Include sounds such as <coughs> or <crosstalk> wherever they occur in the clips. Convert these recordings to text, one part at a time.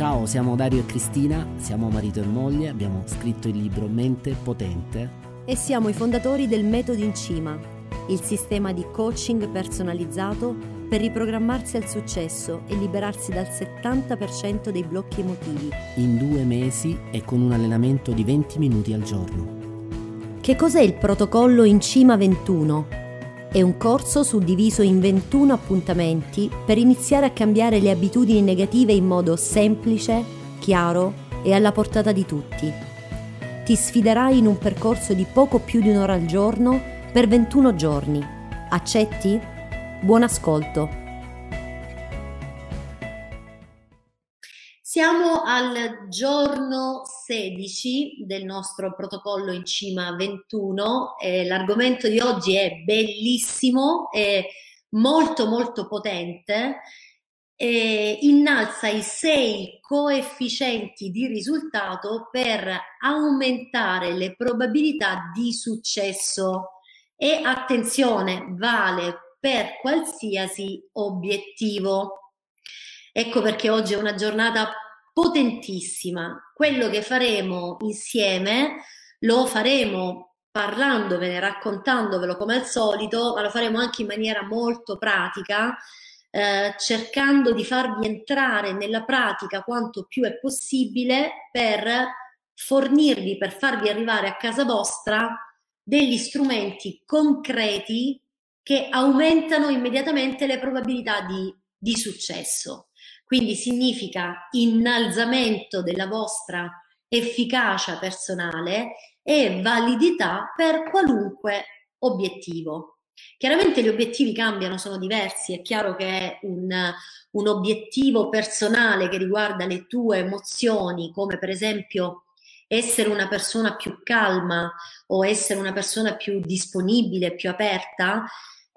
Ciao, siamo Dario e Cristina, siamo marito e moglie, abbiamo scritto il libro Mente Potente e siamo i fondatori del Metodo in Cima, il sistema di coaching personalizzato per riprogrammarsi al successo e liberarsi dal 70% dei blocchi emotivi. In due mesi e con un allenamento di 20 minuti al giorno. Che cos'è il protocollo in Cima 21? È un corso suddiviso in 21 appuntamenti per iniziare a cambiare le abitudini negative in modo semplice, chiaro e alla portata di tutti. Ti sfiderai in un percorso di poco più di un'ora al giorno per 21 giorni. Accetti? Buon ascolto! Siamo al giorno 16 del nostro protocollo in cima 21 e l'argomento di oggi è bellissimo e molto molto potente e innalza i sei coefficienti di risultato per aumentare le probabilità di successo e attenzione vale per qualsiasi obiettivo. Ecco perché oggi è una giornata potentissima. Quello che faremo insieme lo faremo parlandovene, raccontandovelo come al solito, ma lo faremo anche in maniera molto pratica, eh, cercando di farvi entrare nella pratica quanto più è possibile per fornirvi, per farvi arrivare a casa vostra degli strumenti concreti che aumentano immediatamente le probabilità di, di successo. Quindi significa innalzamento della vostra efficacia personale e validità per qualunque obiettivo. Chiaramente gli obiettivi cambiano, sono diversi, è chiaro che un, un obiettivo personale che riguarda le tue emozioni, come per esempio essere una persona più calma o essere una persona più disponibile, più aperta,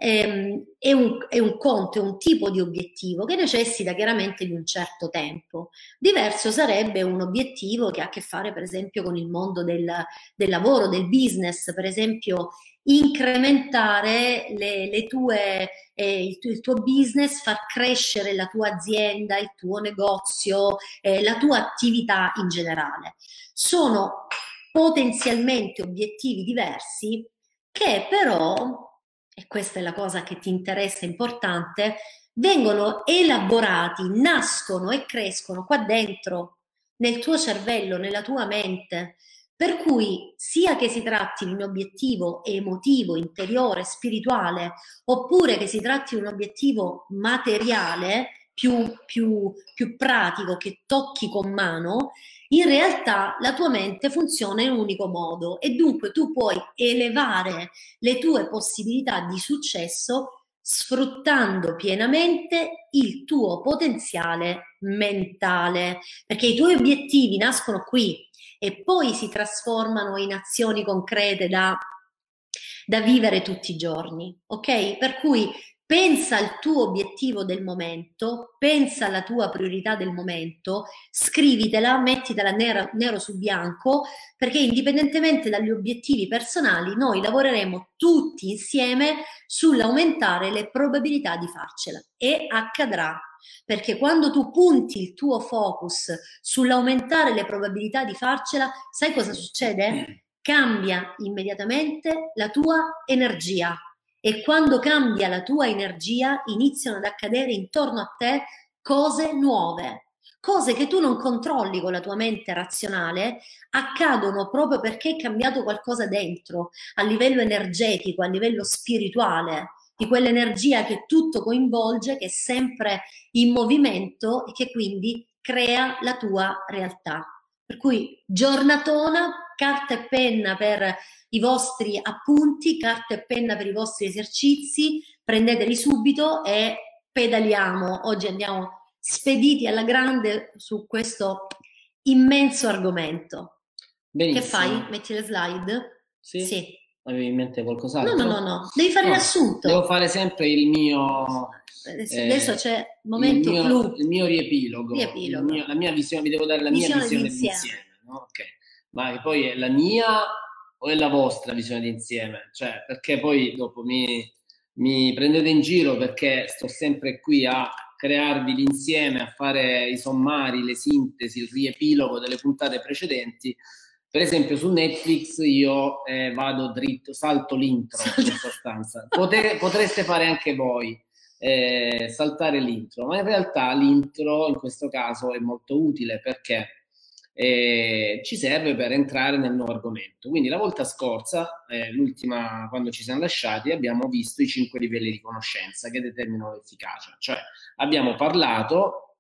ehm, è, un, è un conto, è un tipo di obiettivo che necessita chiaramente di un certo tempo. Diverso sarebbe un obiettivo che ha a che fare per esempio con il mondo del, del lavoro, del business, per esempio incrementare le, le tue, eh, il, tuo, il, tuo, business, far crescere la tua azienda, il tuo negozio, eh, la tua attività in generale. Sono potenzialmente obiettivi diversi che però e questa è la cosa che ti interessa, importante, vengono elaborati, nascono e crescono qua dentro, nel tuo cervello, nella tua mente. Per cui sia che si tratti di un obiettivo emotivo, interiore, spirituale, oppure che si tratti di un obiettivo materiale, più, più, più pratico, che tocchi con mano, in realtà la tua mente funziona in un unico modo e dunque tu puoi elevare le tue possibilità di successo sfruttando pienamente il tuo potenziale mentale, perché i tuoi obiettivi nascono qui e poi si trasformano in azioni concrete da, da vivere tutti i giorni, ok? Per cui pensa al tuo obiettivo del momento, pensa alla tua priorità del momento, scrivitela, mettitela nero, nero su bianco, perché indipendentemente dagli obiettivi personali, noi lavoreremo tutti insieme sull'aumentare le probabilità di farcela e accadrà. Perché quando tu punti il tuo focus sull'aumentare le probabilità di farcela, sai cosa succede? Cambia immediatamente la tua energia, e quando cambia la tua energia iniziano ad accadere intorno a te cose nuove, cose che tu non controlli con la tua mente razionale, accadono proprio perché è cambiato qualcosa dentro, a livello energetico, a livello spirituale, di quell'energia che tutto coinvolge, che è sempre in movimento e che quindi crea la tua realtà. Per cui giornatona, carta e penna per i vostri appunti, carta e penna per i vostri esercizi, prendeteli subito e pedaliamo. Oggi andiamo spediti alla grande su questo immenso argomento. Benissimo. Che fai? Metti le slide? Sì. sì. Avevi in mente qualcos'altro? No, no, no, no. Devi fare no, l'assunto. Devo fare sempre il mio... Adesso, eh, adesso c'è momento il mio, il mio riepilogo. riepilogo. Mio, la mia visione, vi devo dare la visione mia visione d'insieme. d'insieme no? okay. Ma poi è la mia o è la vostra visione d'insieme? Cioè, perché poi dopo mi, mi prendete in giro perché sto sempre qui a crearvi l'insieme, a fare i sommari, le sintesi, il riepilogo delle puntate precedenti, per esempio su Netflix io eh, vado dritto, salto l'intro in sostanza. Pote, potreste fare anche voi, eh, saltare l'intro, ma in realtà l'intro in questo caso è molto utile perché eh, ci serve per entrare nel nuovo argomento. Quindi la volta scorsa, eh, l'ultima quando ci siamo lasciati, abbiamo visto i cinque livelli di conoscenza che determinano l'efficacia. Cioè abbiamo parlato,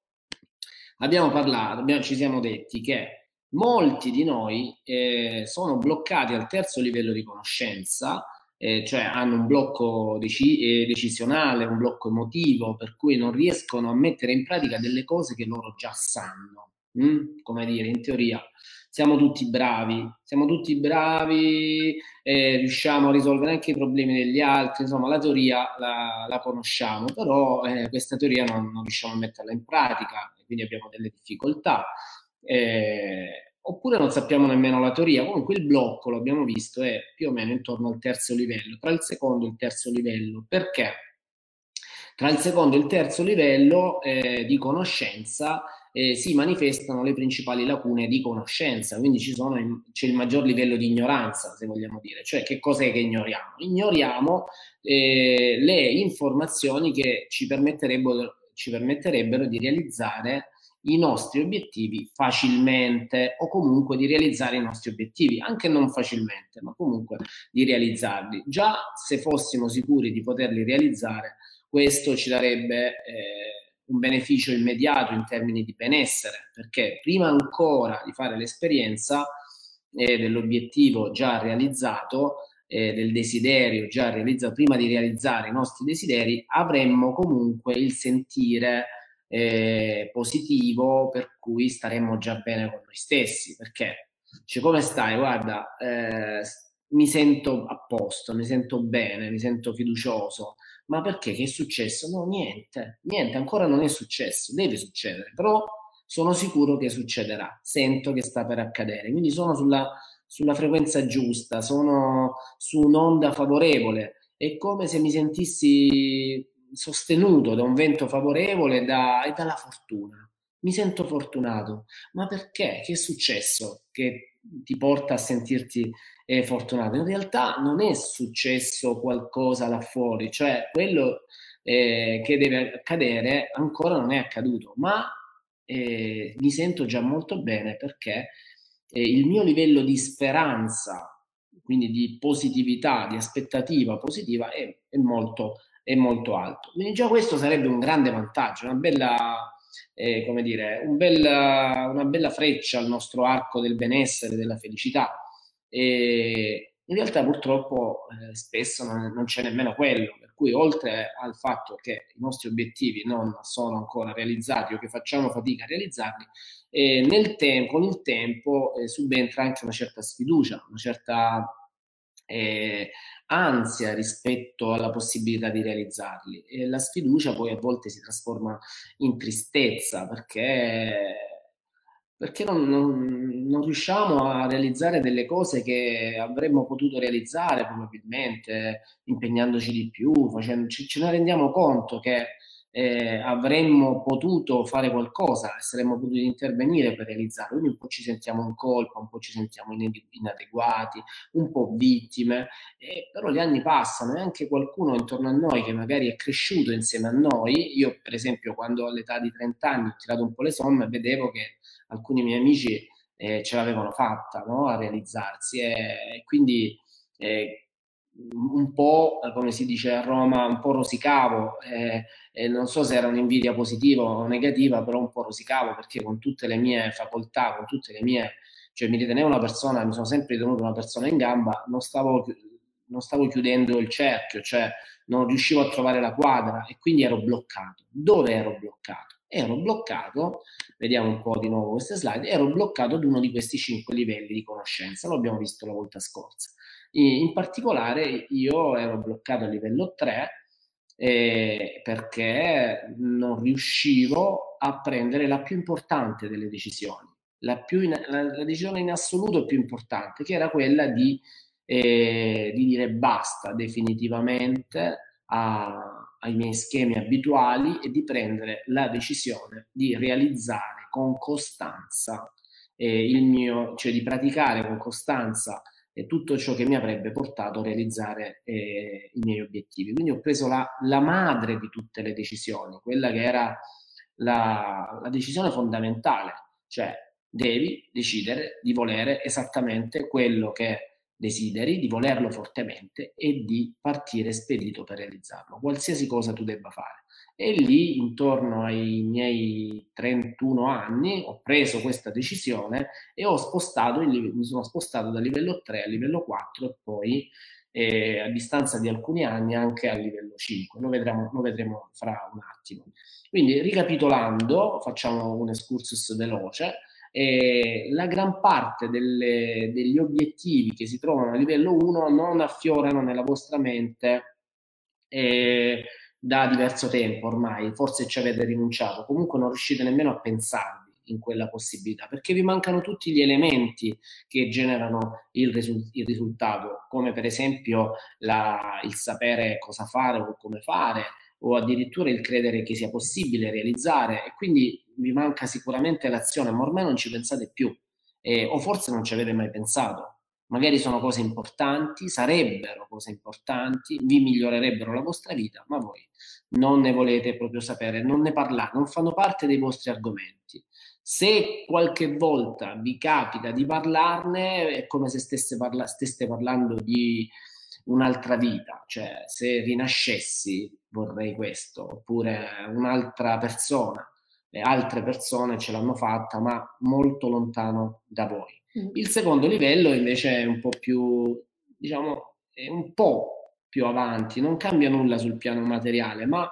abbiamo parlato, abbiamo, ci siamo detti che molti di noi eh, sono bloccati al terzo livello di conoscenza, eh, cioè hanno un blocco deci- eh, decisionale, un blocco emotivo, per cui non riescono a mettere in pratica delle cose che loro già sanno. Mm? Come dire, in teoria siamo tutti bravi, siamo tutti bravi, eh, riusciamo a risolvere anche i problemi degli altri, insomma la teoria la, la conosciamo, però eh, questa teoria non, non riusciamo a metterla in pratica, quindi abbiamo delle difficoltà eh, oppure non sappiamo nemmeno la teoria. Comunque il blocco, lo abbiamo visto, è più o meno intorno al terzo livello, tra il secondo e il terzo livello. Perché? Tra il secondo e il terzo livello eh, di conoscenza eh, si manifestano le principali lacune di conoscenza, quindi sono, c'è il maggior livello di ignoranza, se vogliamo dire, cioè che cos'è che ignoriamo? Ignoriamo eh, le informazioni che ci permetterebbero, ci permetterebbero di realizzare i nostri obiettivi facilmente o comunque di realizzare i nostri obiettivi, anche non facilmente, ma comunque di realizzarli. Già se fossimo sicuri di poterli realizzare, questo ci darebbe eh, un beneficio immediato in termini di benessere, perché prima ancora di fare l'esperienza eh, dell'obiettivo già realizzato, eh, del desiderio già realizzato, prima di realizzare i nostri desideri, avremmo comunque il sentire eh, positivo per cui staremmo già bene con noi stessi. Perché, cioè, come stai? Guarda, eh, mi sento a posto, mi sento bene, mi sento fiducioso. Ma perché? Che è successo? No, niente, niente, ancora non è successo, deve succedere, però sono sicuro che succederà, sento che sta per accadere, quindi sono sulla, sulla frequenza giusta, sono su un'onda favorevole, è come se mi sentissi sostenuto da un vento favorevole e, da, e dalla fortuna. Mi sento fortunato. Ma perché? Che è successo che ti porta a sentirti eh, fortunato? In realtà non è successo qualcosa là fuori, cioè quello eh, che deve accadere ancora non è accaduto, ma eh, mi sento già molto bene perché eh, il mio livello di speranza, quindi di positività, di aspettativa positiva è, è molto è molto alto. Quindi già questo sarebbe un grande vantaggio, una bella, eh, come dire, un bella, una bella freccia al nostro arco del benessere, della felicità. E in realtà purtroppo eh, spesso non, non, c'è nemmeno quello, per cui oltre al fatto che i nostri obiettivi non sono ancora realizzati o che facciamo fatica a realizzarli, eh, nel tempo, con il tempo eh, subentra anche una certa sfiducia, una certa eh, ansia rispetto alla possibilità di realizzarli. E la sfiducia poi a volte si trasforma in tristezza perché, perché non, non, non riusciamo a realizzare delle cose che avremmo potuto realizzare probabilmente impegnandoci di più, facendo, ci, ce ne rendiamo conto che eh, avremmo potuto fare qualcosa, saremmo potuti intervenire per realizzarlo. Quindi un po' ci sentiamo in colpa, un po' ci sentiamo inadeguati, un po' vittime, eh, però gli anni passano e anche qualcuno intorno a noi che magari è cresciuto insieme a noi, io per esempio quando all'età di 30 anni ho tirato un po' le somme, vedevo che alcuni miei amici eh, ce l'avevano fatta no? a realizzarsi e quindi eh, un po', come si dice a Roma, un po' rosicavo, eh, eh, non so se era un'invidia positiva o negativa, però un po' rosicavo perché con tutte le mie facoltà, con tutte le mie, cioè mi ritenevo una persona, mi sono sempre ritenuto una persona in gamba, non stavo, non stavo chiudendo il cerchio, cioè non riuscivo a trovare la quadra e quindi ero bloccato. Dove ero bloccato? Ero bloccato, vediamo un po' di nuovo queste slide, ero bloccato ad uno di questi cinque livelli di conoscenza, lo abbiamo visto la volta scorsa. In particolare io ero bloccato a livello 3 eh, perché non riuscivo a prendere la più importante delle decisioni, la, in, la, la decisione in assoluto più importante, che era quella di, eh, di dire basta definitivamente a, ai miei schemi abituali e di prendere la decisione di realizzare con costanza eh, il mio, cioè di praticare con costanza tutto ciò che mi avrebbe portato a realizzare eh, i miei obiettivi. Quindi ho preso la, la, madre di tutte le decisioni, quella che era la, la decisione fondamentale, cioè devi decidere di volere esattamente quello che desideri, di volerlo fortemente e di partire spedito per realizzarlo, qualsiasi cosa tu debba fare. E lì, intorno ai miei 31 anni, ho preso questa decisione e il, mi sono spostato dal livello 3 al livello 4 e poi eh, a distanza di alcuni anni anche al livello 5. Lo vedremo, lo vedremo fra un attimo. Quindi, ricapitolando, facciamo un excursus veloce. Eh, la gran parte delle, degli obiettivi che si trovano a livello 1 non affiorano nella vostra mente. Eh, da diverso tempo ormai, forse ci avete rinunciato, comunque non riuscite nemmeno a pensarvi in quella possibilità, perché vi mancano tutti gli elementi che generano il, risul- il risultato, come per esempio la, il sapere cosa fare o come fare, o addirittura il credere che sia possibile realizzare, e quindi vi manca sicuramente l'azione, ma ormai non ci pensate più, eh, o forse non ci avete mai pensato magari sono cose importanti, sarebbero cose importanti, vi migliorerebbero la vostra vita, ma voi non ne volete proprio sapere, non ne parlate, non fanno parte dei vostri argomenti. Se qualche volta vi capita di parlarne, è come se stesse, parla- stesse parlando di un'altra vita, cioè se rinascessi vorrei questo, oppure un'altra persona, le altre persone ce l'hanno fatta, ma molto lontano da voi. Il secondo livello invece è un po' più, diciamo, è un po' più avanti, non cambia nulla sul piano materiale, ma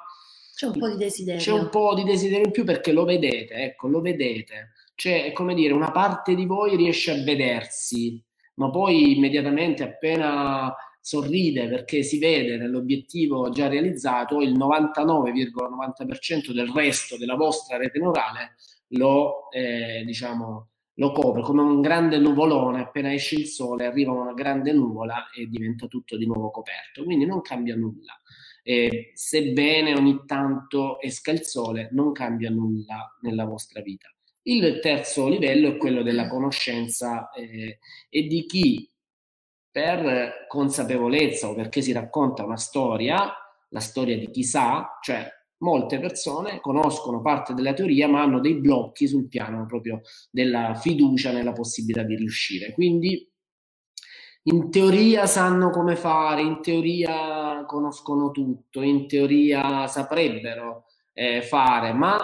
c'è un po' di desiderio. C'è un po' di desiderio in più perché lo vedete, ecco, lo vedete. Cioè, è come dire, una parte di voi riesce a vedersi, ma poi immediatamente appena sorride perché si vede nell'obiettivo già realizzato, il 99,90% del resto della vostra rete neurale lo, eh, diciamo, lo copre come un grande nuvolone, appena esce il sole arriva una grande nuvola e diventa tutto di nuovo coperto, quindi non cambia nulla. Eh, sebbene ogni tanto esca il sole, non cambia nulla nella vostra vita. Il terzo livello è quello della conoscenza eh, e di chi per consapevolezza o perché si racconta una storia, la storia di chi sa, cioè molte persone conoscono parte della teoria ma hanno dei blocchi sul piano proprio della fiducia nella possibilità di riuscire. Quindi in teoria sanno come fare, in teoria conoscono tutto, in teoria saprebbero eh, fare, ma,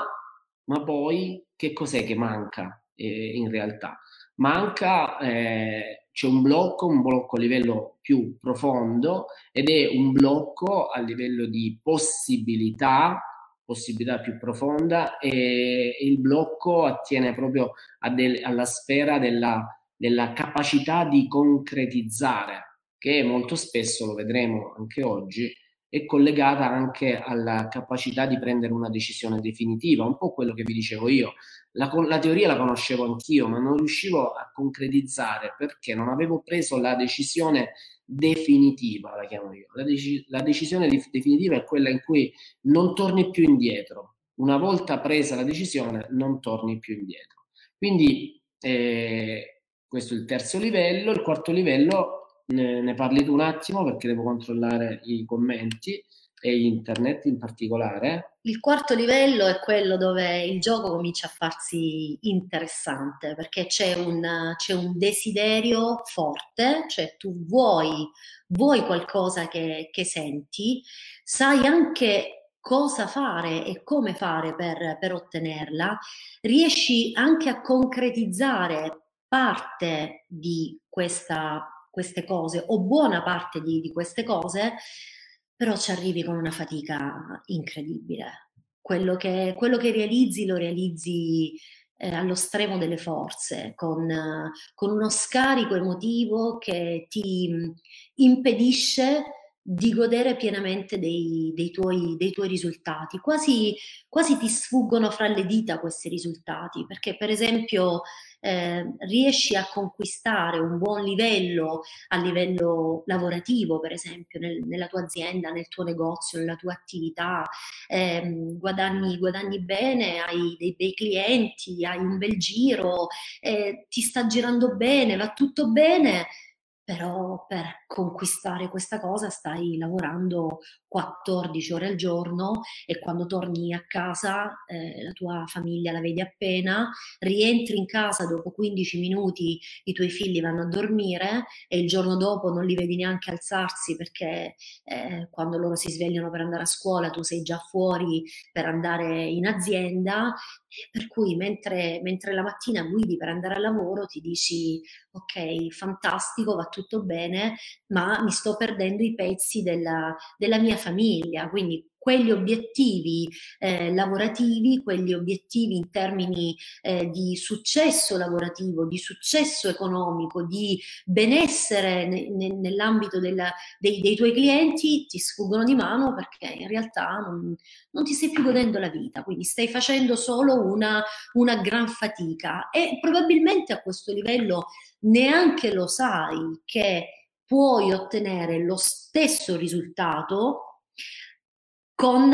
ma, poi che cos'è che manca eh, in realtà? Manca, eh, c'è un blocco, un blocco a livello più profondo ed è un blocco a livello di possibilità possibilità più profonda e il blocco attiene proprio del, alla sfera della, della capacità di concretizzare, che molto spesso, lo vedremo anche oggi, è collegata anche alla capacità di prendere una decisione definitiva, un po' quello che vi dicevo io. La, la, teoria la conoscevo anch'io, ma non riuscivo a concretizzare perché non avevo preso la decisione definitiva, la chiamo io. La, dec- la decisione di- definitiva è quella in cui non torni più indietro. Una volta presa la decisione, non torni più indietro. Quindi eh, questo è il terzo livello. Il quarto livello ne, ne parli tu un attimo perché devo controllare i commenti e internet in particolare. Il quarto livello è quello dove il gioco comincia a farsi interessante perché c'è un, c'è un desiderio forte, cioè tu vuoi, vuoi qualcosa che, che senti, sai anche cosa fare e come fare per, per ottenerla, riesci anche a concretizzare parte di questa, queste cose o buona parte di, di queste cose però ci arrivi con una fatica incredibile. Quello che, quello che realizzi lo realizzi eh, allo stremo delle forze, con, uh, con, uno scarico emotivo che ti mh, impedisce di godere pienamente dei, dei, tuoi, dei tuoi, risultati. Quasi, quasi, ti sfuggono fra le dita questi risultati, perché per esempio eh, riesci a conquistare un buon livello a livello lavorativo, per esempio, nel, nella tua azienda, nel tuo negozio, nella tua attività, ehm, guadagni, guadagni, bene, hai dei bei clienti, hai un bel giro, eh, ti sta girando bene, va tutto bene però per conquistare questa cosa stai lavorando 14 ore al giorno e quando torni a casa eh, la tua famiglia la vedi appena, rientri in casa dopo 15 minuti i tuoi figli vanno a dormire e il giorno dopo non li vedi neanche alzarsi perché eh, quando loro si svegliano per andare a scuola tu sei già fuori per andare in azienda, per cui mentre, mentre la mattina guidi per andare al lavoro ti dici ok, fantastico, va tutto bene, ma mi sto perdendo i pezzi della, della mia famiglia, quindi quegli obiettivi eh, lavorativi, quegli obiettivi in termini eh, di successo lavorativo, di successo economico, di benessere ne, ne, nell'ambito della, dei, dei, tuoi clienti ti sfuggono di mano perché in realtà non, non ti stai più godendo la vita, quindi stai facendo solo una, una gran fatica. E probabilmente a questo livello neanche lo sai che puoi ottenere lo stesso risultato con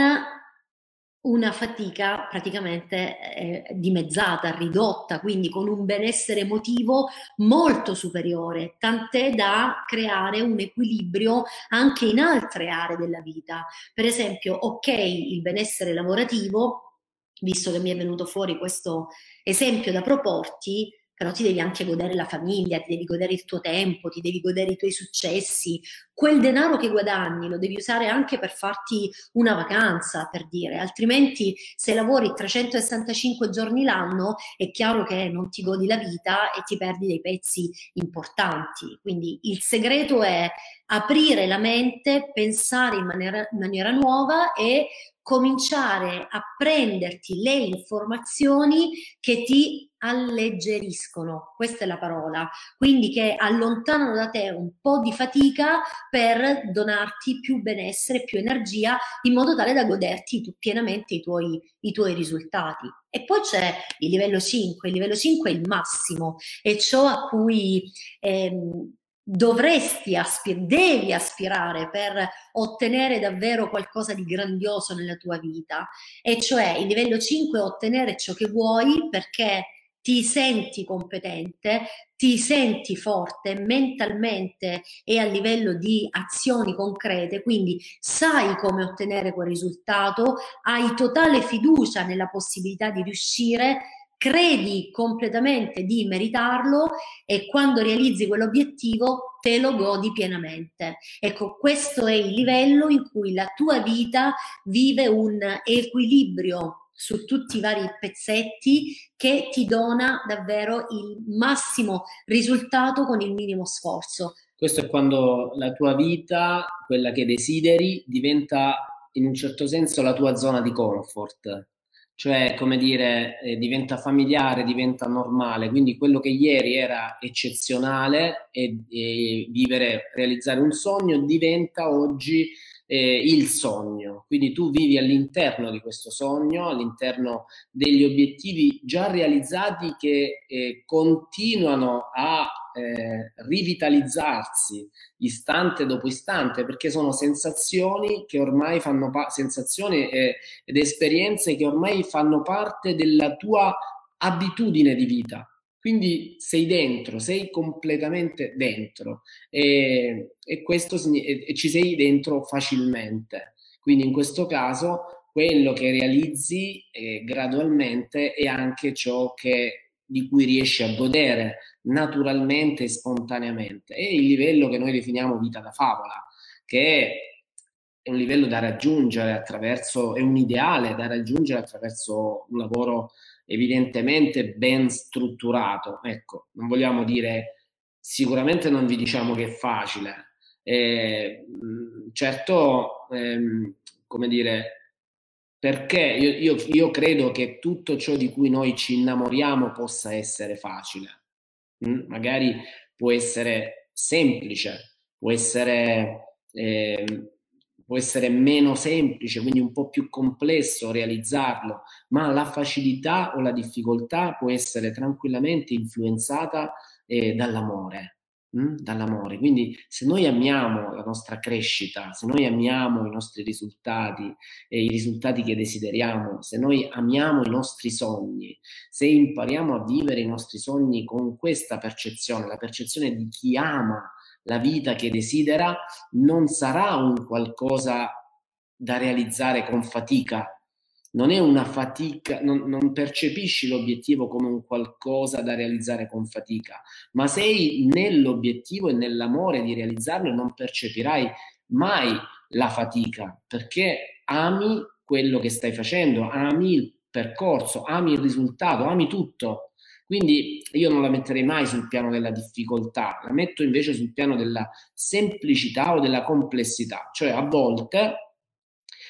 una fatica praticamente eh, dimezzata, ridotta, quindi con un benessere emotivo molto superiore, tant'è da creare un equilibrio anche in altre aree della vita. Per esempio, ok, il benessere lavorativo, visto che mi è venuto fuori questo esempio da proporti, però ti devi anche godere la famiglia, ti devi godere il tuo tempo, ti devi godere i tuoi successi. Quel denaro che guadagni lo devi usare anche per farti una vacanza, per dire, altrimenti se lavori 365 giorni l'anno è chiaro che non ti godi la vita e ti perdi dei pezzi importanti. Quindi il segreto è aprire la mente, pensare in maniera, in maniera nuova e cominciare a prenderti le informazioni che ti alleggeriscono, questa è la parola, quindi che allontanano da te un po' di fatica per donarti più benessere, più energia, in modo tale da goderti tu, pienamente i tuoi, i tuoi risultati. E poi c'è il livello 5, il livello 5 è il massimo, è ciò a cui... Ehm, dovresti aspirare, devi aspirare per ottenere davvero qualcosa di grandioso nella tua vita, e cioè il livello 5 è ottenere ciò che vuoi perché ti senti competente, ti senti forte mentalmente e a livello di azioni concrete, quindi sai come ottenere quel risultato, hai totale fiducia nella possibilità di riuscire credi completamente di meritarlo e quando realizzi quell'obiettivo te lo godi pienamente. Ecco, questo è il livello in cui la tua vita vive un equilibrio su tutti i vari pezzetti che ti dona davvero il massimo risultato con il minimo sforzo. Questo è quando la tua vita, quella che desideri, diventa in un certo senso la tua zona di comfort cioè come dire eh, diventa familiare, diventa normale, quindi quello che ieri era eccezionale e, e vivere, realizzare un sogno diventa oggi eh, il sogno, quindi tu vivi all'interno di questo sogno, all'interno degli obiettivi già realizzati che eh, continuano a eh, rivitalizzarsi istante dopo istante perché sono sensazioni che ormai fanno pa- sensazioni eh, ed esperienze che ormai fanno parte della tua abitudine di vita quindi sei dentro, sei completamente dentro e, e, questo, e ci sei dentro facilmente. Quindi in questo caso quello che realizzi eh, gradualmente è anche ciò che, di cui riesci a godere naturalmente e spontaneamente. È il livello che noi definiamo vita da favola, che è un livello da raggiungere attraverso, è un ideale da raggiungere attraverso un lavoro evidentemente ben strutturato. Ecco, non vogliamo dire, sicuramente non vi diciamo che è facile. Eh, certo, ehm, come dire, perché io, io, io, credo che tutto ciò di cui noi ci innamoriamo possa essere facile. Mm? Magari può essere semplice, può essere eh, può essere meno semplice, quindi un po' più complesso realizzarlo, ma la facilità o la difficoltà può essere tranquillamente influenzata eh, dall'amore. Hm? Dall'amore. Quindi se noi amiamo la nostra crescita, se noi amiamo i nostri risultati e i risultati che desideriamo, se noi amiamo i nostri sogni, se impariamo a vivere i nostri sogni con questa percezione, la percezione di chi ama la vita che desidera non sarà un qualcosa da realizzare con fatica, non è una fatica, non, non, percepisci l'obiettivo come un qualcosa da realizzare con fatica, ma sei nell'obiettivo e nell'amore di realizzarlo e non percepirai mai la fatica perché ami quello che stai facendo, ami il percorso, ami il risultato, ami tutto. Quindi io non la metterei mai sul piano della difficoltà, la metto invece sul piano della semplicità o della complessità, cioè a volte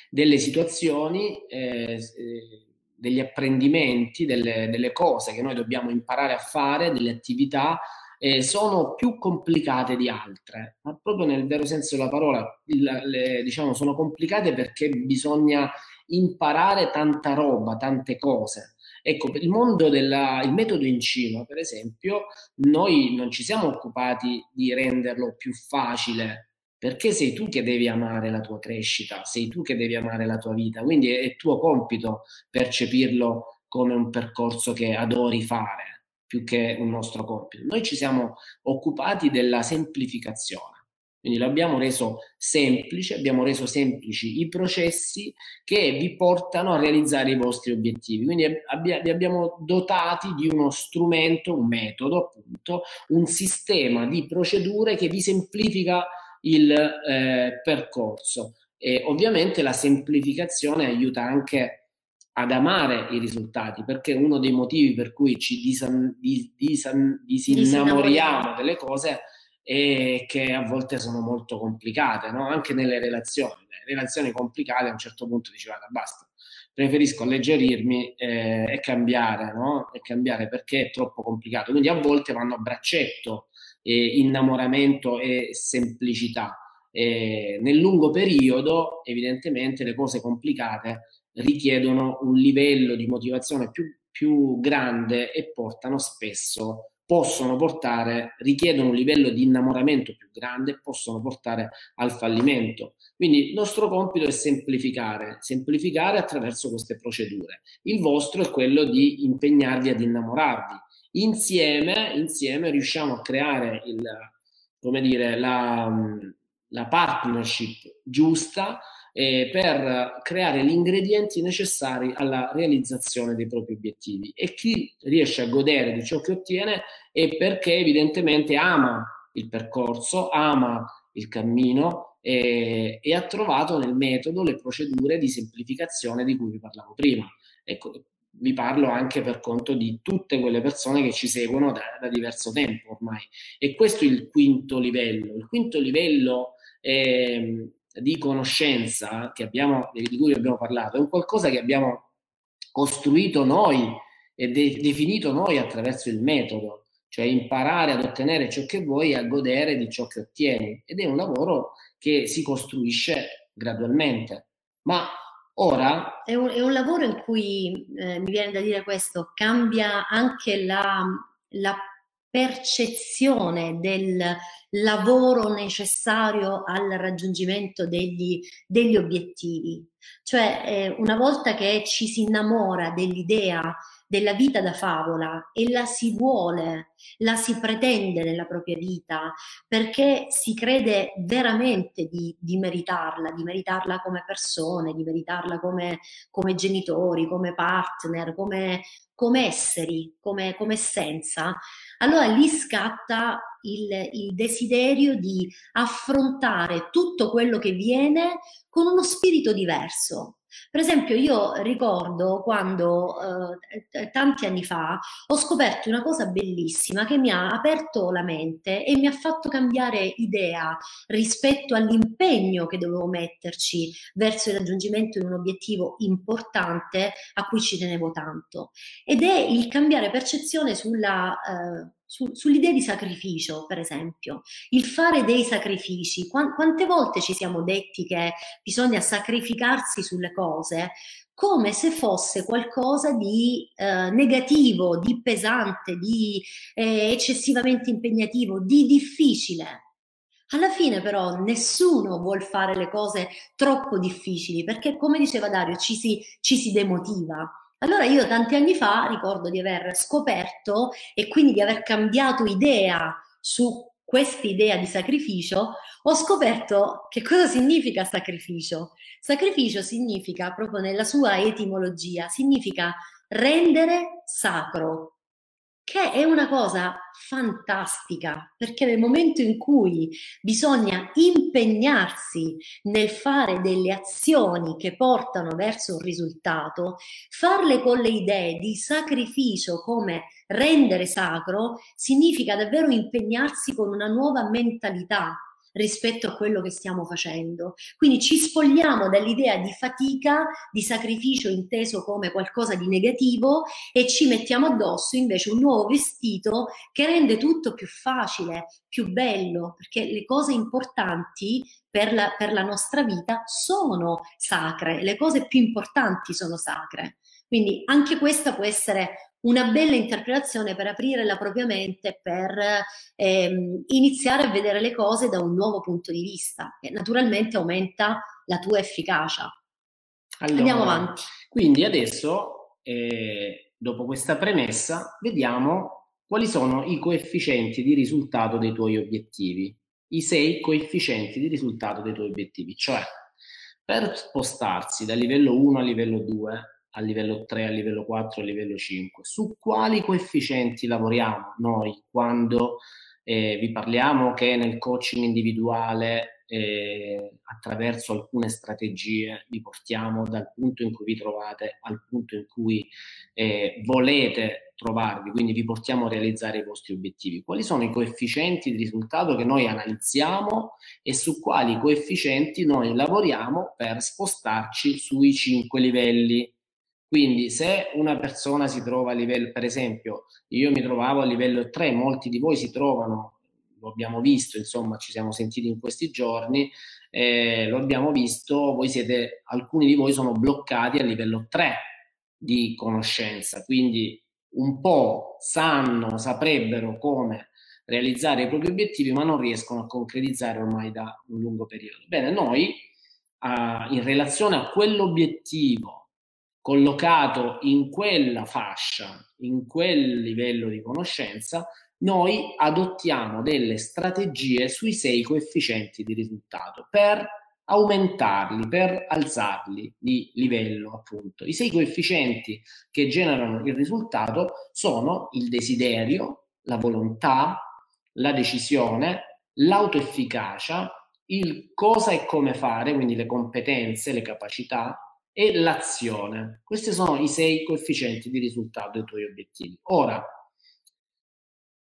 delle situazioni, eh, eh, degli apprendimenti, delle, delle, cose che noi dobbiamo imparare a fare, delle attività, eh, sono più complicate di altre, ma proprio nel vero senso della parola, il, le, diciamo, sono complicate perché bisogna imparare tanta roba, tante cose. Ecco, il mondo del metodo in cima, per esempio, noi non ci siamo occupati di renderlo più facile, perché sei tu che devi amare la tua crescita, sei tu che devi amare la tua vita, quindi è, è tuo compito percepirlo come un percorso che adori fare, più che un nostro compito. Noi ci siamo occupati della semplificazione quindi l'abbiamo reso semplice, abbiamo reso semplici i processi che vi portano a realizzare i vostri obiettivi. Quindi abbia, vi abbiamo dotati di uno strumento, un metodo appunto, un sistema di procedure che vi semplifica il eh, percorso. E ovviamente la semplificazione aiuta anche ad amare i risultati, perché uno dei motivi per cui ci disan, dis, disan, disinnamoriamo delle cose è e che a volte sono molto complicate, no? anche nelle relazioni. Le relazioni complicate a un certo punto guarda basta, preferisco alleggerirmi eh, e cambiare, no? e cambiare perché è troppo complicato. Quindi a volte vanno a braccetto eh, innamoramento e semplicità. Eh, nel lungo periodo, evidentemente, le cose complicate richiedono un livello di motivazione più, più grande e portano spesso possono portare, richiedono un livello di innamoramento più grande e possono portare al fallimento. Quindi il nostro compito è semplificare, semplificare attraverso queste procedure. Il vostro è quello di impegnarvi ad innamorarvi. Insieme, insieme riusciamo a creare il, come dire, la, la partnership giusta eh, per creare gli ingredienti necessari alla realizzazione dei propri obiettivi. E chi riesce a godere di ciò che ottiene è perché evidentemente ama il percorso, ama il cammino e, e ha trovato nel metodo le procedure di semplificazione di cui vi parlavo prima. Ecco, vi parlo anche per conto di tutte quelle persone che ci seguono da, da, diverso tempo ormai. E questo è il quinto livello. Il quinto livello è, di conoscenza abbiamo, di cui abbiamo parlato è un qualcosa che abbiamo costruito noi e de- definito noi attraverso il metodo, cioè imparare ad ottenere ciò che vuoi e a godere di ciò che ottieni. Ed è un lavoro che si costruisce gradualmente. Ma ora... È un, è un lavoro in cui, eh, mi viene da dire questo, cambia anche la, la percezione del lavoro necessario al raggiungimento degli, degli obiettivi. Cioè, eh, una volta che ci si innamora dell'idea della vita da favola e la si vuole, la si pretende nella propria vita perché si crede veramente di, di meritarla, di meritarla come persone, di meritarla come, come genitori, come partner, come, come esseri, come, come essenza, allora lì scatta il, il, desiderio di affrontare tutto quello che viene con uno spirito diverso. Per esempio, io ricordo quando eh, tanti anni fa ho scoperto una cosa bellissima che mi ha aperto la mente e mi ha fatto cambiare idea rispetto all'impegno che dovevo metterci verso il raggiungimento di un obiettivo importante a cui ci tenevo tanto. Ed è il cambiare percezione sulla, eh, su, sull'idea di sacrificio, per esempio, il fare dei sacrifici. quante volte ci siamo detti che bisogna sacrificarsi sulle cose come se fosse qualcosa di eh, negativo, di pesante, di eh, eccessivamente impegnativo, di difficile. Alla fine però nessuno vuol fare le cose troppo difficili perché come diceva Dario ci si, ci si demotiva. Allora io tanti anni fa ricordo di aver scoperto e quindi di aver cambiato idea su questa idea di sacrificio, ho scoperto che cosa significa sacrificio. Sacrificio significa, proprio nella sua etimologia, significa rendere sacro, che è una cosa fantastica, perché nel momento in cui bisogna impegnarsi nel fare delle azioni che portano verso un risultato, farle con le idee di sacrificio come rendere sacro, significa davvero impegnarsi con una nuova mentalità, rispetto a quello che stiamo facendo. Quindi ci spogliamo dall'idea di fatica, di sacrificio inteso come qualcosa di negativo e ci mettiamo addosso invece un nuovo vestito che rende tutto più facile, più bello, perché le cose importanti per la, per la nostra vita sono sacre, le cose più importanti sono sacre. Quindi anche questa può essere una bella interpretazione per aprire la propria mente, per ehm, iniziare a vedere le cose da un nuovo punto di vista e naturalmente aumenta la tua efficacia. Allora, Andiamo avanti. Quindi adesso, eh, dopo questa premessa, vediamo quali sono i coefficienti di risultato dei tuoi obiettivi. I sei coefficienti di risultato dei tuoi obiettivi, cioè per spostarsi da livello 1 a livello 2 a livello 3, a livello 4, a livello 5. Su quali coefficienti lavoriamo noi quando eh, vi parliamo che nel coaching individuale eh, attraverso alcune strategie vi portiamo dal punto in cui vi trovate al punto in cui eh, volete trovarvi, quindi vi portiamo a realizzare i vostri obiettivi. Quali sono i coefficienti di risultato che noi analizziamo e su quali coefficienti noi lavoriamo per spostarci sui cinque livelli quindi se una persona si trova a livello, per esempio, io mi trovavo a livello 3, molti di voi si trovano, lo abbiamo visto, insomma, ci siamo sentiti in questi giorni, eh, lo abbiamo visto, voi siete, alcuni di voi sono bloccati a livello 3 di conoscenza, quindi un po' sanno, saprebbero come realizzare i propri obiettivi, ma non riescono a concretizzare ormai da un lungo periodo. Bene, noi uh, in relazione a quell'obiettivo collocato in quella fascia, in quel livello di conoscenza, noi adottiamo delle strategie sui sei coefficienti di risultato per aumentarli, per alzarli di livello, appunto. I sei coefficienti che generano il risultato sono il desiderio, la volontà, la decisione, l'autoefficacia, il cosa e come fare, quindi le competenze, le capacità, e l'azione. Questi sono i sei coefficienti di risultato dei tuoi obiettivi. Ora,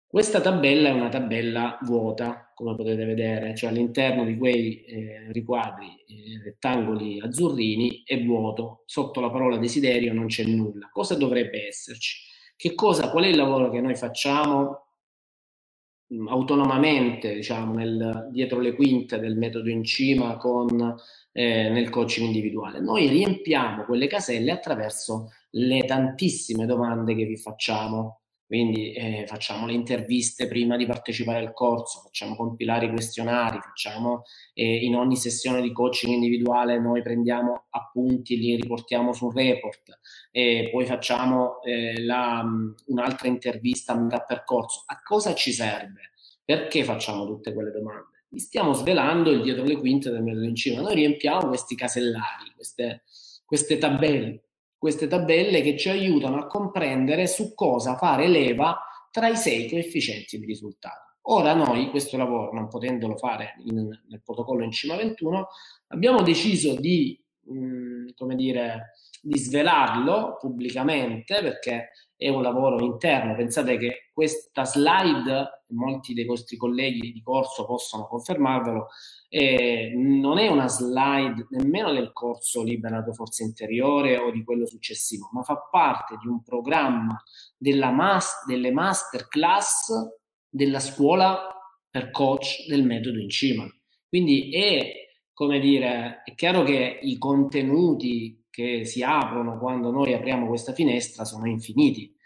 questa tabella è una tabella vuota, come potete vedere, cioè all'interno di quei eh, riquadri eh, rettangoli azzurrini è vuoto, sotto la parola desiderio non c'è nulla. Cosa dovrebbe esserci? Che cosa, qual è il lavoro che noi facciamo mm, autonomamente, diciamo, nel, dietro le quinte del metodo in cima con eh, nel coaching individuale. Noi riempiamo quelle caselle attraverso le tantissime domande che vi facciamo. Quindi eh, facciamo le interviste prima di partecipare al corso, facciamo compilare i questionari, facciamo eh, in ogni sessione di coaching individuale noi prendiamo appunti, li riportiamo sul report, e poi facciamo eh, la, un'altra intervista a metà percorso. A cosa ci serve? Perché facciamo tutte quelle domande? vi stiamo svelando il dietro le quinte del metodo in cima. Noi riempiamo questi casellari, queste, queste tabelle, queste tabelle che ci aiutano a comprendere su cosa fare leva tra i sei coefficienti di risultato. Ora noi questo lavoro, non potendolo fare in, nel protocollo in cima 21, abbiamo deciso di mh, come dire, di svelarlo pubblicamente perché è un lavoro interno. Pensate che questa slide, molti dei vostri colleghi di corso possono confermarvelo, eh, non è una slide nemmeno del corso Liberato Forza Interiore o di quello successivo, ma fa parte di un programma della mas- delle masterclass della scuola per coach del metodo in cima. Quindi è, come dire, è chiaro che i contenuti che si aprono quando noi apriamo questa finestra sono infiniti.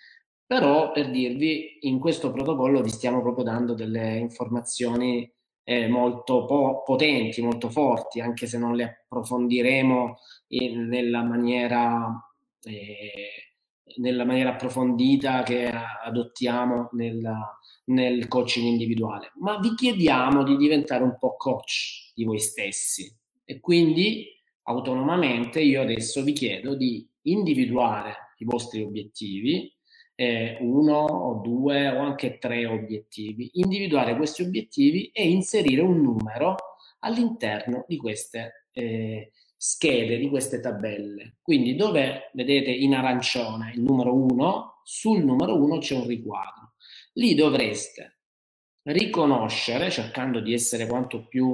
Però per dirvi, in questo protocollo vi stiamo proprio dando delle informazioni eh, molto po- potenti, molto forti, anche se non le approfondiremo in, nella, maniera, eh, nella maniera approfondita che adottiamo nella, nel coaching individuale. Ma vi chiediamo di diventare un po' coach di voi stessi e quindi autonomamente io adesso vi chiedo di individuare i vostri obiettivi, eh, uno o due o anche tre obiettivi, individuare questi obiettivi e inserire un numero all'interno di queste eh, schede, di queste tabelle. Quindi dove vedete in arancione il numero 1, sul numero 1 c'è un riquadro. Lì dovreste riconoscere, cercando di essere quanto più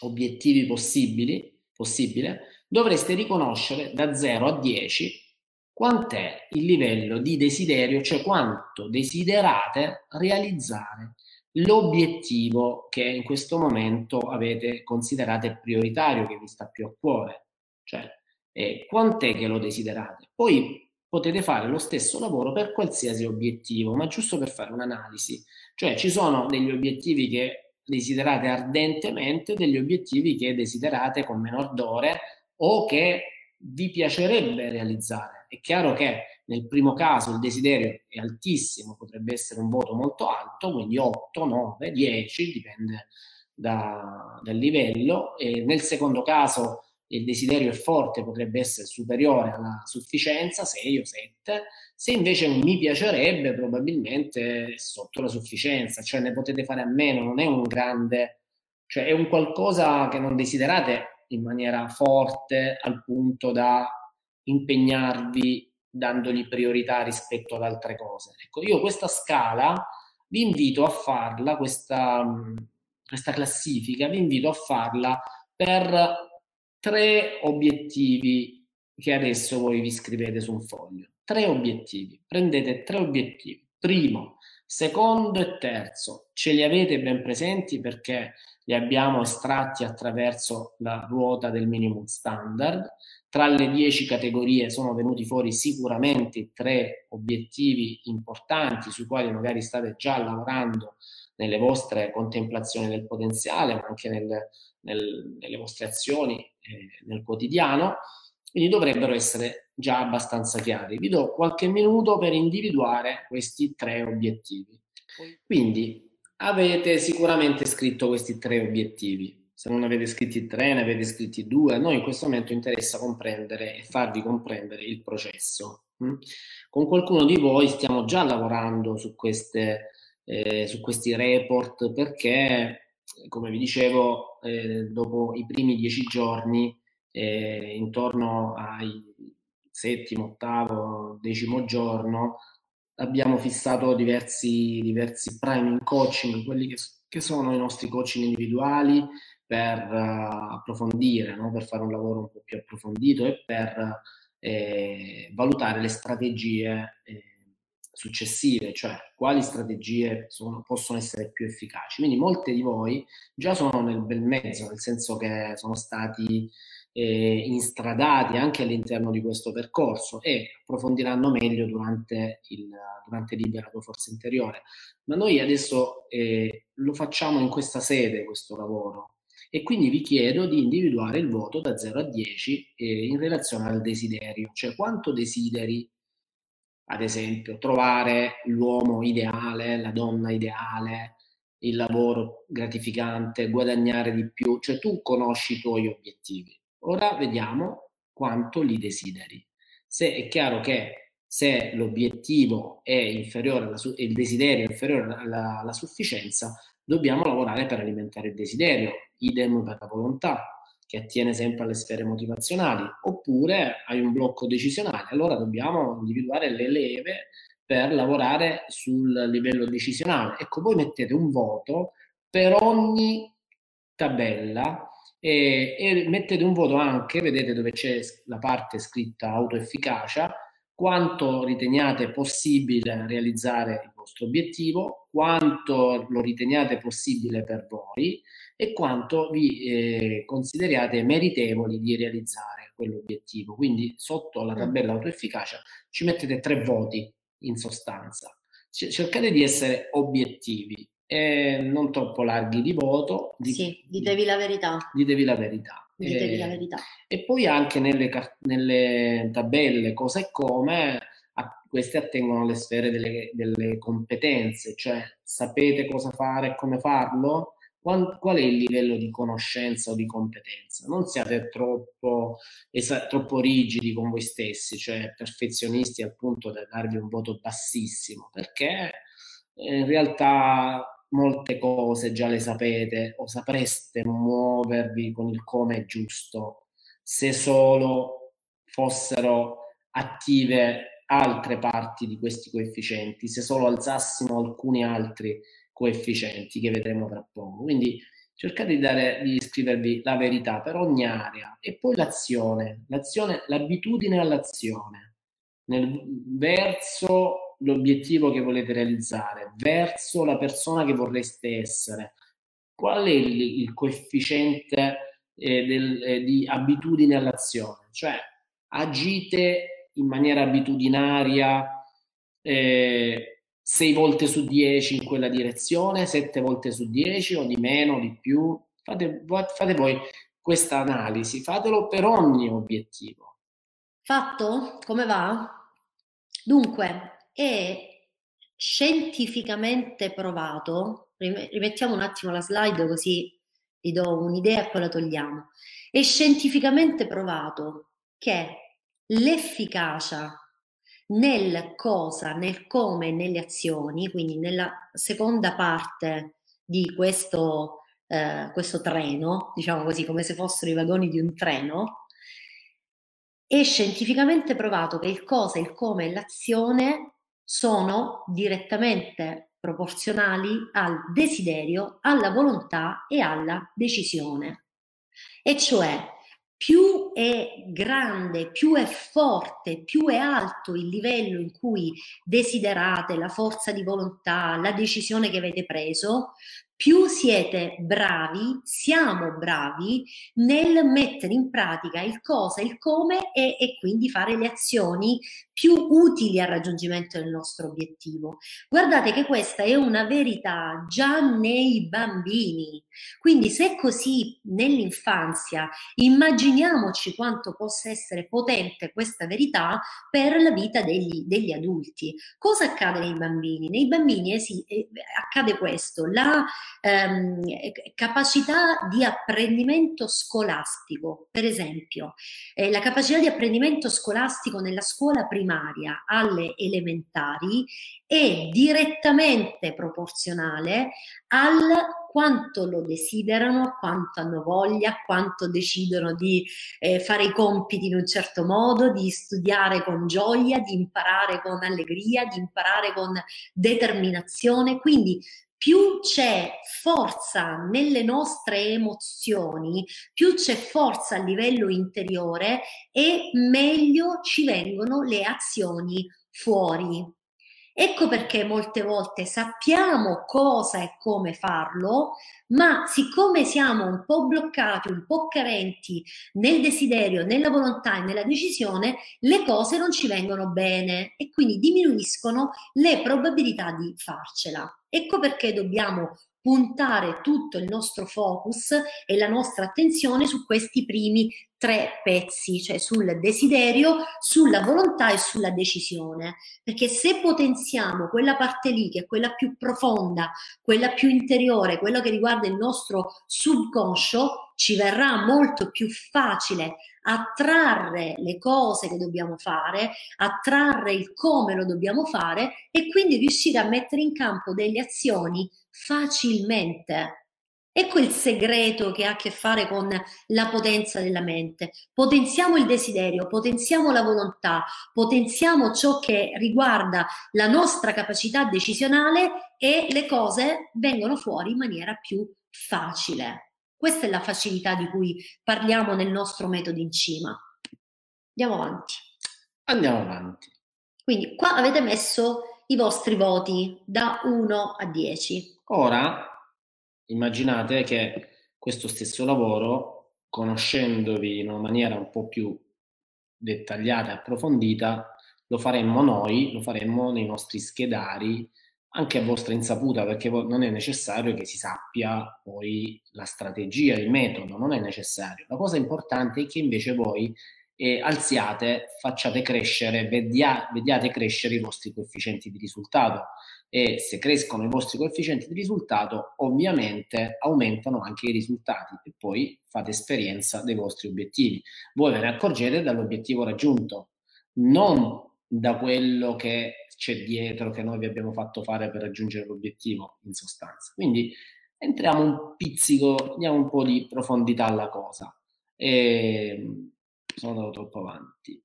obiettivi possibili, possibile, dovreste riconoscere da 0 a 10 quant'è il livello di desiderio, cioè quanto desiderate realizzare l'obiettivo che in questo momento avete considerato prioritario, che vi sta più a cuore. Cioè, eh, quant'è che lo desiderate? Poi potete fare lo stesso lavoro per qualsiasi obiettivo, ma giusto per fare un'analisi. Cioè, ci sono degli obiettivi che desiderate ardentemente degli obiettivi che desiderate con meno ardore o che vi piacerebbe realizzare. È chiaro che nel primo caso il desiderio è altissimo, potrebbe essere un voto molto alto, quindi 8, 9, 10, dipende da, dal livello, e nel secondo caso il desiderio è forte, potrebbe essere superiore alla sufficienza, 6 o 7, se invece mi piacerebbe probabilmente è sotto la sufficienza, cioè ne potete fare a meno, non è un grande, cioè è un qualcosa che non desiderate in maniera forte al punto da impegnarvi dandogli priorità rispetto ad altre cose. Ecco, io questa scala vi invito a farla, questa, questa classifica, vi invito a farla per tre obiettivi che adesso voi vi scrivete su un foglio. Tre obiettivi. Prendete tre obiettivi. Primo, secondo e terzo. Ce li avete ben presenti perché li abbiamo estratti attraverso la ruota del minimum standard. Tra le dieci categorie sono venuti fuori sicuramente tre obiettivi importanti sui quali magari state già lavorando nelle vostre contemplazioni del potenziale, ma anche nel, nel, nelle vostre azioni eh, nel quotidiano, quindi dovrebbero essere già abbastanza chiari. Vi do qualche minuto per individuare questi tre obiettivi. Quindi avete sicuramente scritto questi tre obiettivi. Se non avete scritti tre, ne avete scritti due. A noi in questo momento interessa comprendere e farvi comprendere il processo. Mm? Con qualcuno di voi stiamo già lavorando su, queste, eh, su questi report perché come vi dicevo, eh, dopo i primi dieci giorni, eh, intorno al settimo, ottavo, decimo giorno, abbiamo fissato diversi, diversi priming coaching, quelli che, che, sono i nostri coaching individuali per uh, approfondire, no? per fare un lavoro un po' più approfondito e per eh, valutare le strategie eh, successive, cioè quali strategie sono, possono essere più efficaci. Quindi molte di voi già sono nel bel mezzo, nel senso che sono stati eh, instradati anche all'interno di questo percorso e approfondiranno meglio durante il, durante il Liberato Forza Interiore. Ma noi adesso eh, lo facciamo in questa sede, questo lavoro, e quindi vi chiedo di individuare il voto da 0 a 10 eh, in relazione al desiderio, cioè quanto desideri ad esempio, trovare l'uomo ideale, la donna ideale, il lavoro gratificante, guadagnare di più, cioè tu conosci i tuoi obiettivi. Ora vediamo quanto li desideri. Se è chiaro che se l'obiettivo è inferiore alla il desiderio è inferiore alla, alla sufficienza, dobbiamo lavorare per alimentare il desiderio, idem per la volontà. Che attiene sempre alle sfere motivazionali, oppure hai un blocco decisionale, allora dobbiamo individuare le leve per lavorare sul livello decisionale. Ecco, voi mettete un voto per ogni tabella e, e mettete un voto anche, vedete dove c'è la parte scritta autoefficacia, quanto riteniate possibile realizzare il vostro obiettivo, quanto lo riteniate possibile per voi e quanto vi eh, consideriate meritevoli di realizzare quell'obiettivo. Quindi sotto la mm. tabella autoefficacia ci mettete tre voti in sostanza. cercate di essere obiettivi e non troppo larghi di voto. Di, sì, ditevi la verità. Ditevi la verità. Ditevi la verità. E poi anche nelle, nelle tabelle cosa e come, queste attengono alle sfere delle, delle, competenze, cioè sapete cosa fare e come farlo? Qual, qual, è il livello di conoscenza o di competenza? Non siate troppo, esa, troppo rigidi con voi stessi, cioè perfezionisti al punto da darvi un voto bassissimo, perché in realtà molte cose già le sapete o sapreste muovervi con il come giusto se solo fossero attive altre parti di questi coefficienti, se solo alzassimo alcuni altri coefficienti che vedremo tra poco. Quindi cercate di, dare, di scrivervi la verità per ogni area e poi l'azione, l'abitudine all'azione verso l'obiettivo che volete realizzare, verso la persona che vorreste essere. Qual è il, il coefficiente eh, del, eh, di abitudine all'azione? Cioè agite in maniera abitudinaria eh, 6 volte su 10 in quella direzione, 7 volte su 10 o di meno, di più. Fate, fate voi questa analisi, fatelo per ogni obiettivo. Fatto? Come va? Dunque, è scientificamente provato, rimettiamo un attimo la slide così vi do un'idea e poi la togliamo, è scientificamente provato che l'efficacia nel cosa, nel come, nelle azioni, quindi nella seconda parte di questo, eh, questo treno, diciamo così, come se fossero i vagoni di un treno, è scientificamente provato che il cosa, il come e l'azione sono direttamente proporzionali al desiderio, alla volontà e alla decisione. E cioè più è grande, più è forte, più è alto il livello in cui desiderate la forza di volontà, la decisione che avete preso, più siete bravi, siamo bravi nel mettere in pratica il cosa, il come e, e, quindi fare le azioni più utili al raggiungimento del nostro obiettivo. Guardate che questa è una verità già nei bambini, quindi se così nell'infanzia immaginiamoci quanto possa essere potente questa verità per la vita degli, degli adulti. Cosa accade nei bambini? Nei bambini eh sì, eh, accade questo, la ehm, capacità di apprendimento scolastico, per esempio, eh, la capacità di apprendimento scolastico nella scuola primaria alle elementari è direttamente proporzionale al quanto lo desiderano, quanto hanno voglia, quanto decidono di eh, fare i compiti in un certo modo, di studiare con gioia, di imparare con allegria, di imparare con determinazione. Quindi più c'è forza nelle nostre emozioni, più c'è forza a livello interiore e meglio ci vengono le azioni fuori. Ecco perché molte volte sappiamo cosa e come farlo, ma siccome siamo un po' bloccati, un po' carenti nel desiderio, nella volontà e nella decisione, le cose non ci vengono bene e quindi diminuiscono le probabilità di farcela. Ecco perché dobbiamo puntare tutto il nostro focus e la nostra attenzione su questi primi tre pezzi, cioè sul desiderio, sulla volontà e sulla decisione. Perché se potenziamo quella parte lì, che è quella più profonda, quella più interiore, quella che riguarda il nostro subconscio, ci verrà molto più facile attrarre le cose che dobbiamo fare, attrarre il come lo dobbiamo fare e quindi riuscire a mettere in campo delle azioni facilmente Ecco il segreto che ha a che fare con la potenza della mente. Potenziamo il desiderio, potenziamo la volontà, potenziamo ciò che riguarda la nostra capacità decisionale e le cose vengono fuori in maniera più facile. Questa è la facilità di cui parliamo nel nostro metodo in cima. Andiamo avanti. Andiamo avanti. Quindi qua avete messo i vostri voti da 1 a 10. Ora immaginate che questo stesso lavoro, conoscendovi in una maniera un po' più dettagliata e approfondita, lo faremmo noi, lo faremmo nei nostri schedari, anche a vostra insaputa, perché non è necessario che si sappia poi la strategia, il metodo, non è necessario. La cosa importante è che invece voi eh, alziate, facciate crescere, vedia, vediate crescere i vostri coefficienti di risultato e se crescono i vostri coefficienti di risultato ovviamente aumentano anche i risultati e poi fate esperienza dei vostri obiettivi. Voi ve ne accorgete dall'obiettivo raggiunto, non da quello che c'è dietro che noi vi abbiamo fatto fare per raggiungere l'obiettivo in sostanza. Quindi entriamo un pizzico, diamo un po' di profondità alla cosa. E... Sono andato troppo avanti.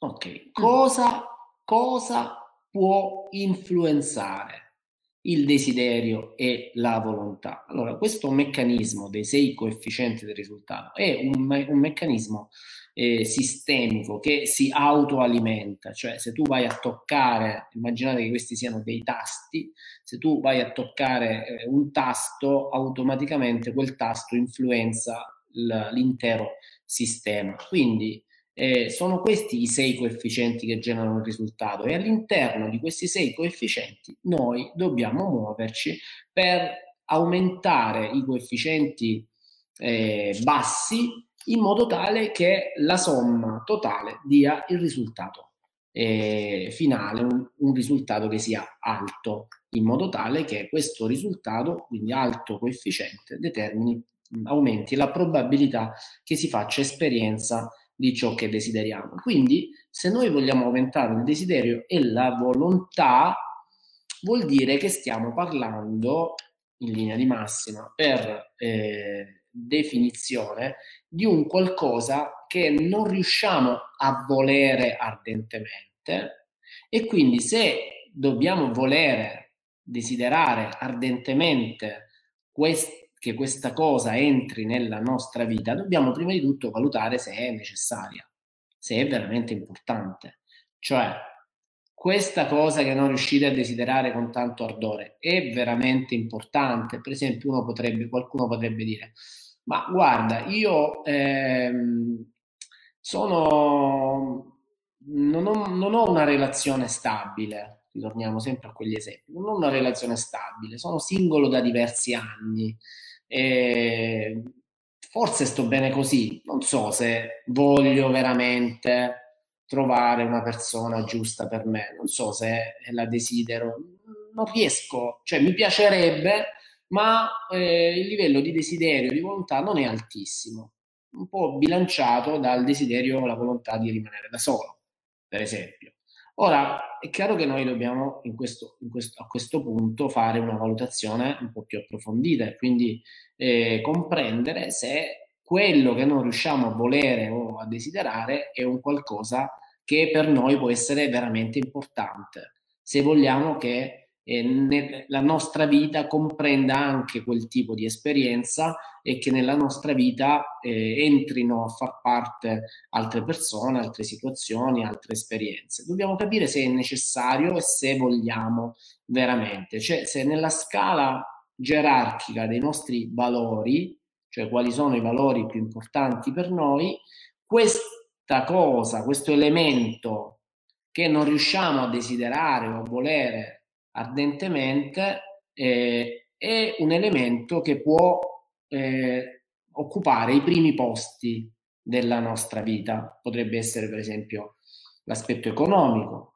Ok, cosa, cosa può influenzare il desiderio e la volontà. Allora, questo meccanismo dei sei coefficienti del risultato è un, me- un meccanismo eh, sistemico che si autoalimenta, cioè se tu vai a toccare, immaginate che questi siano dei tasti, se tu vai a toccare eh, un tasto, automaticamente quel tasto influenza l- l'intero sistema. Quindi eh, sono questi i sei coefficienti che generano il risultato e all'interno di questi sei coefficienti noi dobbiamo muoverci per aumentare i coefficienti eh, bassi in modo tale che la somma totale dia il risultato eh, finale, un, un risultato che sia alto, in modo tale che questo risultato, quindi alto coefficiente, determini, aumenti la probabilità che si faccia esperienza di ciò che desideriamo. Quindi, se noi vogliamo aumentare il desiderio e la volontà, vuol dire che stiamo parlando in linea di massima per eh, definizione di un qualcosa che non riusciamo a volere ardentemente e quindi se dobbiamo volere, desiderare ardentemente questo che questa cosa entri nella nostra vita, dobbiamo prima di tutto valutare se è necessaria, se è veramente importante. Cioè, questa cosa che non riuscite a desiderare con tanto ardore è veramente importante. Per esempio, uno potrebbe, qualcuno potrebbe dire, ma guarda, io ehm, sono, non ho, non ho una relazione stabile, ritorniamo sempre a quegli esempi, non ho una relazione stabile, sono singolo da diversi anni, e forse sto bene così, non so se voglio veramente trovare una persona giusta per me, non so se la desidero, non riesco, cioè mi piacerebbe, ma eh, il livello di desiderio, di volontà non è altissimo, un po' bilanciato dal desiderio o la volontà di rimanere da solo, per esempio. Ora, è chiaro che noi dobbiamo in questo, in questo, a questo punto fare una valutazione un po' più approfondita e quindi eh, comprendere se quello che non riusciamo a volere o a desiderare è un qualcosa che per noi può essere veramente importante, se vogliamo che eh, la nostra vita comprenda anche quel tipo di esperienza e che nella nostra vita eh, entrino a far parte altre persone, altre situazioni, altre esperienze. Dobbiamo capire se è necessario e se vogliamo veramente, cioè se nella scala gerarchica dei nostri valori, cioè quali sono i valori più importanti per noi, questa cosa, questo elemento che non riusciamo a desiderare o a volere ardentemente eh, è un elemento che può eh, occupare i primi posti della nostra vita. Potrebbe essere per esempio l'aspetto economico.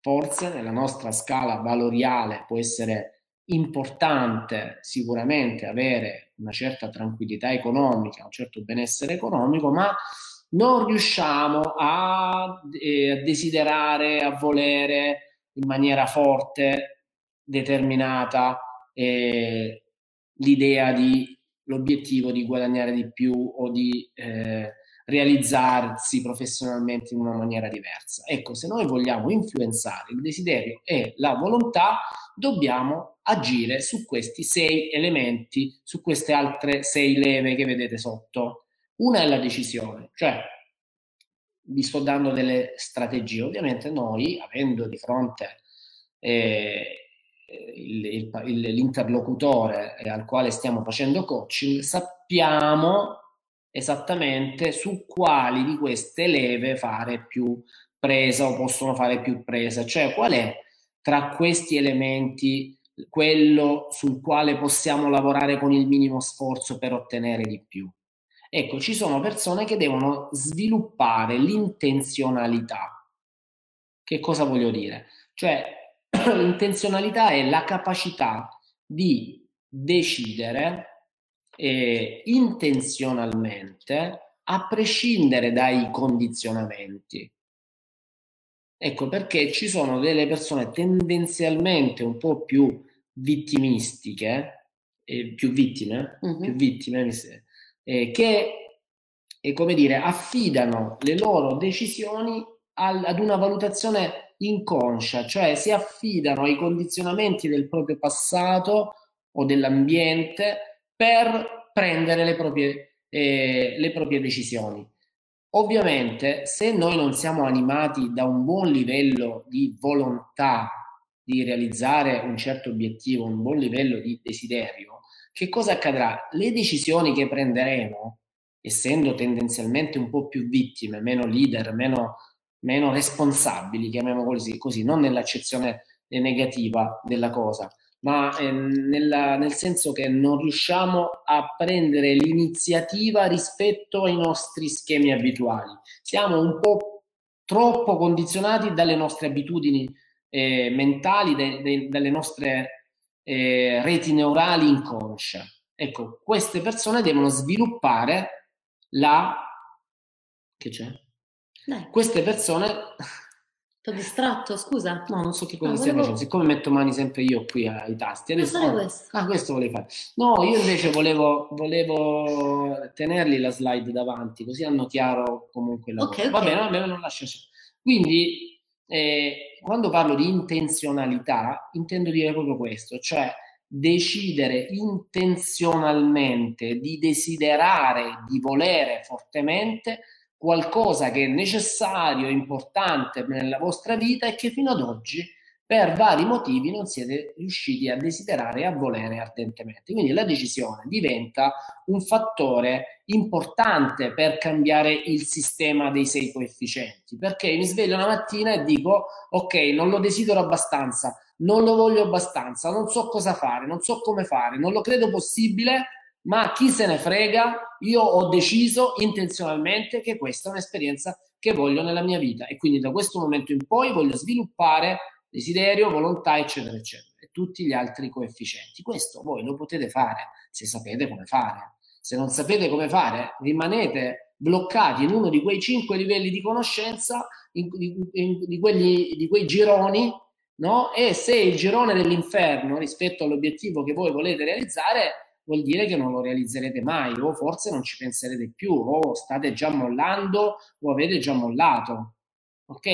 Forse nella nostra scala valoriale può essere importante sicuramente avere una certa tranquillità economica, un certo benessere economico, ma non riusciamo a, eh, a desiderare, a volere in maniera forte determinata eh, l'idea di l'obiettivo di guadagnare di più o di eh, realizzarsi professionalmente in una maniera diversa. Ecco, se noi vogliamo influenzare il desiderio e la volontà, dobbiamo agire su questi sei elementi, su queste altre sei leve che vedete sotto. Una è la decisione, cioè vi sto dando delle strategie. Ovviamente noi, avendo di fronte eh, il, il, l'interlocutore al quale stiamo facendo coaching, sappiamo esattamente su quali di queste leve fare più presa o possono fare più presa, cioè qual è tra questi elementi quello sul quale possiamo lavorare con il minimo sforzo per ottenere di più. Ecco, ci sono persone che devono sviluppare l'intenzionalità. Che cosa voglio dire? Cioè, <clears throat> l'intenzionalità è la capacità di decidere eh, intenzionalmente a prescindere dai condizionamenti. Ecco perché ci sono delle persone tendenzialmente un po' più vittimistiche, eh, più vittime, uh-huh. più vittime eh, che, eh, come dire, affidano le loro decisioni al, ad una valutazione inconscia, cioè si affidano ai condizionamenti del proprio passato o dell'ambiente per prendere le proprie, eh, le proprie decisioni. Ovviamente, se noi non siamo animati da un buon livello di volontà di realizzare un certo obiettivo, un buon livello di desiderio, che cosa accadrà? Le decisioni che prenderemo, essendo tendenzialmente un po' più vittime, meno leader, meno meno responsabili, chiamiamolo così, così non nell'accezione negativa della cosa, ma eh, nella, nel senso che non riusciamo a prendere l'iniziativa rispetto ai nostri schemi abituali. Siamo un po' troppo condizionati dalle nostre abitudini eh, mentali, de, de, dalle nostre eh, reti neurali inconsce. Ecco, queste persone devono sviluppare la... che c'è? Dai. Queste persone... Ti ho distratto, scusa. No, non so che cosa no, stia volevo... facendo. Siccome metto mani sempre io qui ai tasti. Adesso... Ah, questo. Ah, questo volevi fare. No, io invece volevo, volevo tenerli la slide davanti, così hanno chiaro comunque la okay. Okay. Va bene, va bene, non lascio. Quindi, eh, quando parlo di intenzionalità, intendo dire proprio questo, cioè decidere intenzionalmente di desiderare, di volere fortemente qualcosa che è necessario, importante nella vostra vita e che fino ad oggi per vari motivi non siete riusciti a desiderare e a volere ardentemente. Quindi la decisione diventa un fattore importante per cambiare il sistema dei sei coefficienti, perché mi sveglio una mattina e dico ok, non lo desidero abbastanza, non lo voglio abbastanza, non so cosa fare, non so come fare, non lo credo possibile, ma chi se ne frega, io ho deciso intenzionalmente che questa è un'esperienza che voglio nella mia vita e quindi da questo momento in poi voglio sviluppare desiderio, volontà, eccetera, eccetera, e tutti gli altri coefficienti. Questo voi lo potete fare se sapete come fare. Se non sapete come fare, rimanete bloccati in uno di quei cinque livelli di conoscenza, in, in, di, quelli, di quei gironi, no? E se il girone dell'inferno rispetto all'obiettivo che voi volete realizzare vuol dire che non lo realizzerete mai o forse non ci penserete più o state già mollando o avete già mollato. Ok?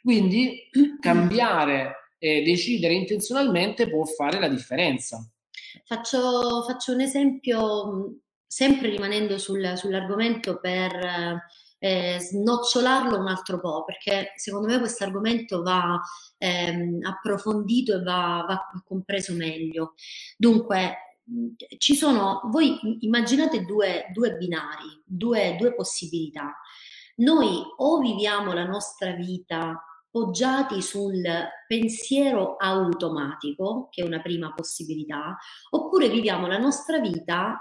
Quindi <clears throat> cambiare e decidere intenzionalmente può fare la differenza. Faccio, faccio un esempio, sempre rimanendo sul, sull'argomento per eh, snocciolarlo un altro po', perché secondo me questo argomento va ehm, approfondito e va, va compreso meglio. Dunque, ci sono, voi immaginate due, due binari, due, due possibilità. Noi o viviamo la nostra vita poggiati sul pensiero automatico, che è una prima possibilità, oppure viviamo la nostra vita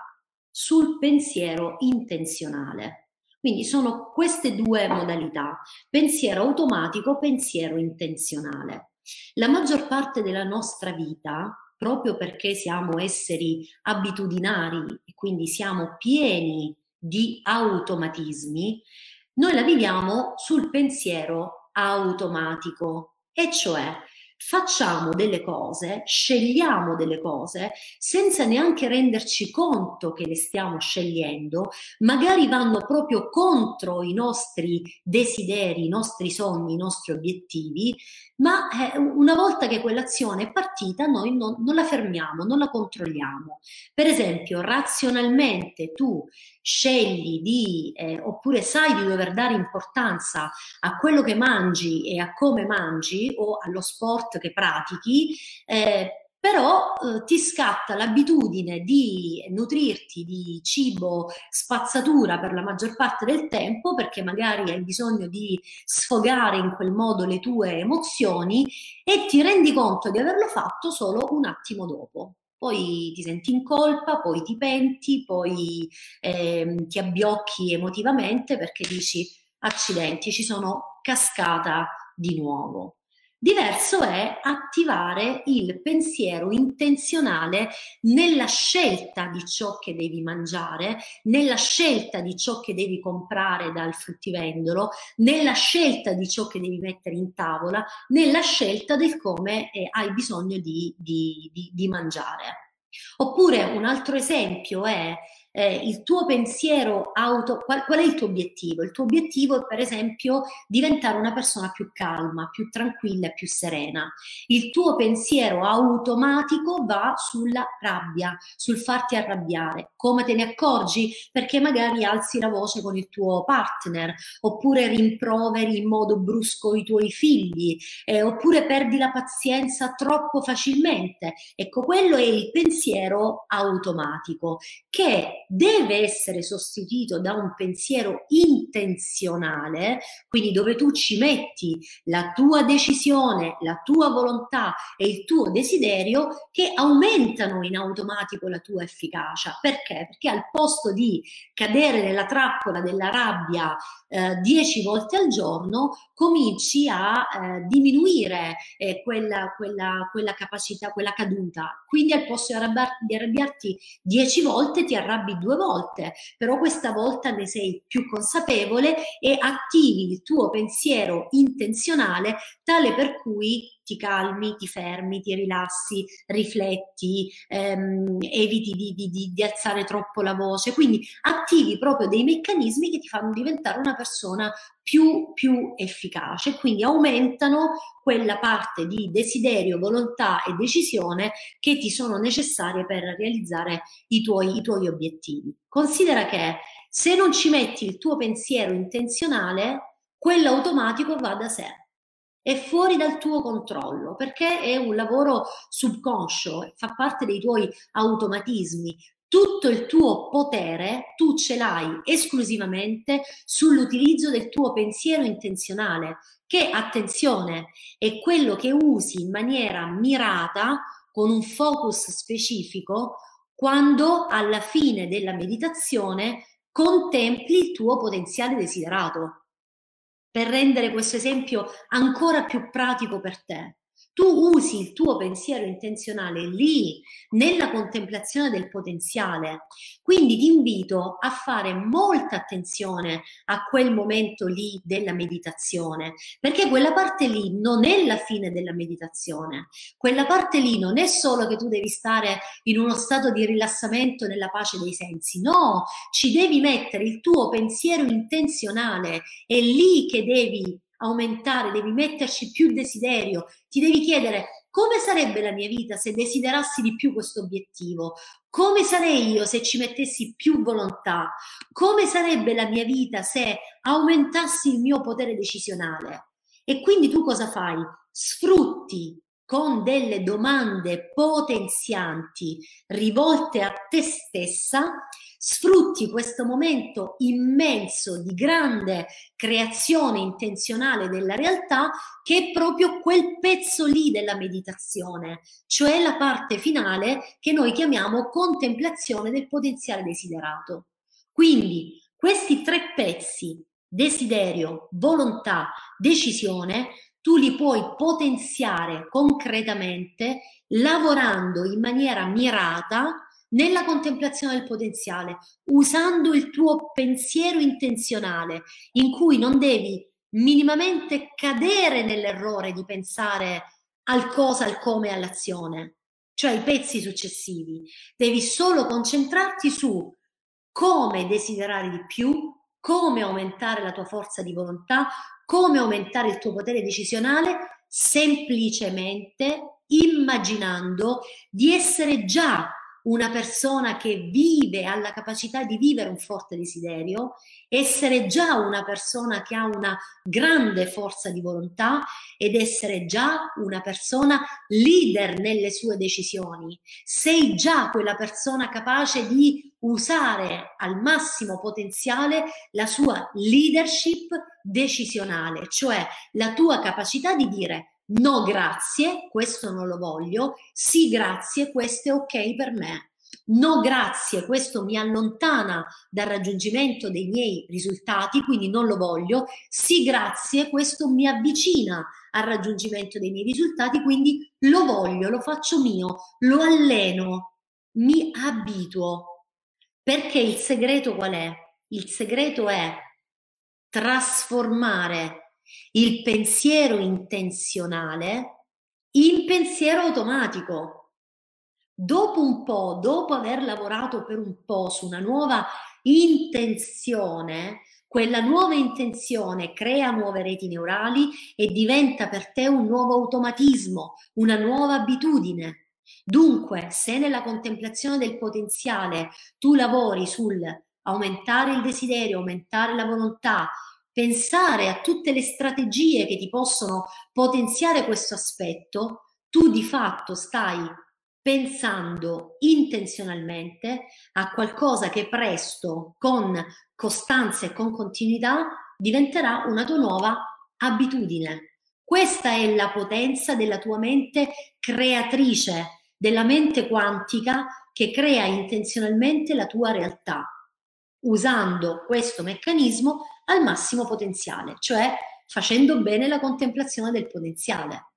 sul pensiero intenzionale. Quindi sono queste due modalità, pensiero automatico, pensiero intenzionale. La maggior parte della nostra vita proprio perché siamo esseri abitudinari e quindi siamo pieni di automatismi, noi la viviamo sul pensiero automatico, e cioè facciamo delle cose, scegliamo delle cose senza neanche renderci conto che le stiamo scegliendo, magari vanno proprio contro i nostri desideri, i nostri sogni, i nostri obiettivi, ma eh, una volta che quell'azione è partita noi non, non la fermiamo, non la controlliamo. Per esempio, razionalmente tu scegli di, eh, oppure sai di dover dare importanza a quello che mangi e a come mangi o allo sport che pratichi, eh, però eh, ti scatta l'abitudine di nutrirti di cibo spazzatura per la maggior parte del tempo perché magari hai bisogno di sfogare in quel modo le tue emozioni e ti rendi conto di averlo fatto solo un attimo dopo. Poi ti senti in colpa, poi ti penti, poi eh, ti abbiocchi emotivamente perché dici accidenti, ci sono cascata di nuovo. Diverso è attivare il pensiero intenzionale nella scelta di ciò che devi mangiare, nella scelta di ciò che devi comprare dal fruttivendolo, nella scelta di ciò che devi mettere in tavola, nella scelta del come eh, hai bisogno di, di, di, di mangiare. Oppure un altro esempio è eh, il tuo pensiero auto, qual, qual, è il tuo obiettivo? Il tuo obiettivo è per esempio diventare una persona più calma, più tranquilla e più serena. Il tuo pensiero automatico va sulla rabbia, sul farti arrabbiare. Come te ne accorgi? Perché magari alzi la voce con il tuo partner, oppure rimproveri in modo brusco i tuoi figli, eh, oppure perdi la pazienza troppo facilmente. Ecco, quello è il pensiero automatico che deve essere sostituito da un pensiero intenzionale, quindi dove tu ci metti la tua decisione, la tua volontà e il tuo desiderio che aumentano in automatico la tua efficacia. Perché? Perché al posto di cadere nella trappola della rabbia eh, dieci volte al giorno, cominci a eh, diminuire eh, quella, quella, quella, capacità, quella caduta. Quindi al posto di, arrabbiarti, di arrabbiarti dieci volte ti arrabbi due volte, però questa volta ne sei più consapevole e attivi il tuo pensiero intenzionale tale per cui ti calmi, ti fermi, ti rilassi, rifletti, ehm, eviti di, di, di, alzare troppo la voce, quindi attivi proprio dei meccanismi che ti fanno diventare una persona più, più efficace, quindi aumentano quella parte di desiderio, volontà e decisione che ti sono necessarie per realizzare i tuoi, i tuoi obiettivi. Considera che se non ci metti il tuo pensiero intenzionale, quello automatico va da sé è fuori dal tuo controllo perché è un lavoro subconscio, fa parte dei tuoi automatismi. Tutto il tuo potere tu ce l'hai esclusivamente sull'utilizzo del tuo pensiero intenzionale, che attenzione è quello che usi in maniera mirata con un focus specifico quando alla fine della meditazione contempli il tuo potenziale desiderato per rendere questo esempio ancora più pratico per te. Tu usi il tuo pensiero intenzionale lì, nella contemplazione del potenziale. Quindi ti invito a fare molta attenzione a quel momento lì della meditazione, perché quella parte lì non è la fine della meditazione. Quella parte lì non è solo che tu devi stare in uno stato di rilassamento nella pace dei sensi, no, ci devi mettere il tuo pensiero intenzionale, è lì che devi aumentare, devi metterci più desiderio, ti devi chiedere come sarebbe la mia vita se desiderassi di più questo obiettivo? Come sarei io se ci mettessi più volontà? Come sarebbe la mia vita se aumentassi il mio potere decisionale? E quindi tu cosa fai? Sfrutti con delle domande potenzianti rivolte a te stessa sfrutti questo momento immenso di grande creazione intenzionale della realtà che è proprio quel pezzo lì della meditazione, cioè la parte finale che noi chiamiamo contemplazione del potenziale desiderato. Quindi questi tre pezzi, desiderio, volontà, decisione, tu li puoi potenziare concretamente lavorando in maniera mirata nella contemplazione del potenziale, usando il tuo pensiero intenzionale, in cui non devi minimamente cadere nell'errore di pensare al cosa, al come, all'azione, cioè i pezzi successivi. Devi solo concentrarti su come desiderare di più, come aumentare la tua forza di volontà, come aumentare il tuo potere decisionale, semplicemente immaginando di essere già una persona che vive, ha la capacità di vivere un forte desiderio, essere già una persona che ha una grande forza di volontà ed essere già una persona leader nelle sue decisioni. Sei già quella persona capace di usare al massimo potenziale la sua leadership decisionale, cioè la tua capacità di dire no grazie, questo non lo voglio, sì grazie, questo è ok per me. No grazie, questo mi allontana dal raggiungimento dei miei risultati, quindi non lo voglio. Sì grazie, questo mi avvicina al raggiungimento dei miei risultati, quindi lo voglio, lo faccio mio, lo alleno, mi abituo. Perché il segreto qual è? Il segreto è trasformare il pensiero intenzionale in pensiero automatico. Dopo un po', dopo aver lavorato per un po' su una nuova intenzione, quella nuova intenzione crea nuove reti neurali e diventa per te un nuovo automatismo, una nuova abitudine. Dunque, se nella contemplazione del potenziale tu lavori sul aumentare il desiderio, aumentare la volontà, pensare a tutte le strategie che ti possono potenziare questo aspetto, tu di fatto stai pensando intenzionalmente a qualcosa che presto, con costanza e con continuità, diventerà una tua nuova abitudine. Questa è la potenza della tua mente creatrice, della mente quantica che crea intenzionalmente la tua realtà. Usando questo meccanismo al massimo potenziale, cioè facendo bene la contemplazione del potenziale.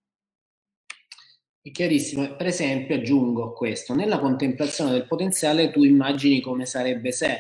È chiarissimo. Per esempio, aggiungo questo, nella contemplazione del potenziale tu immagini come sarebbe se.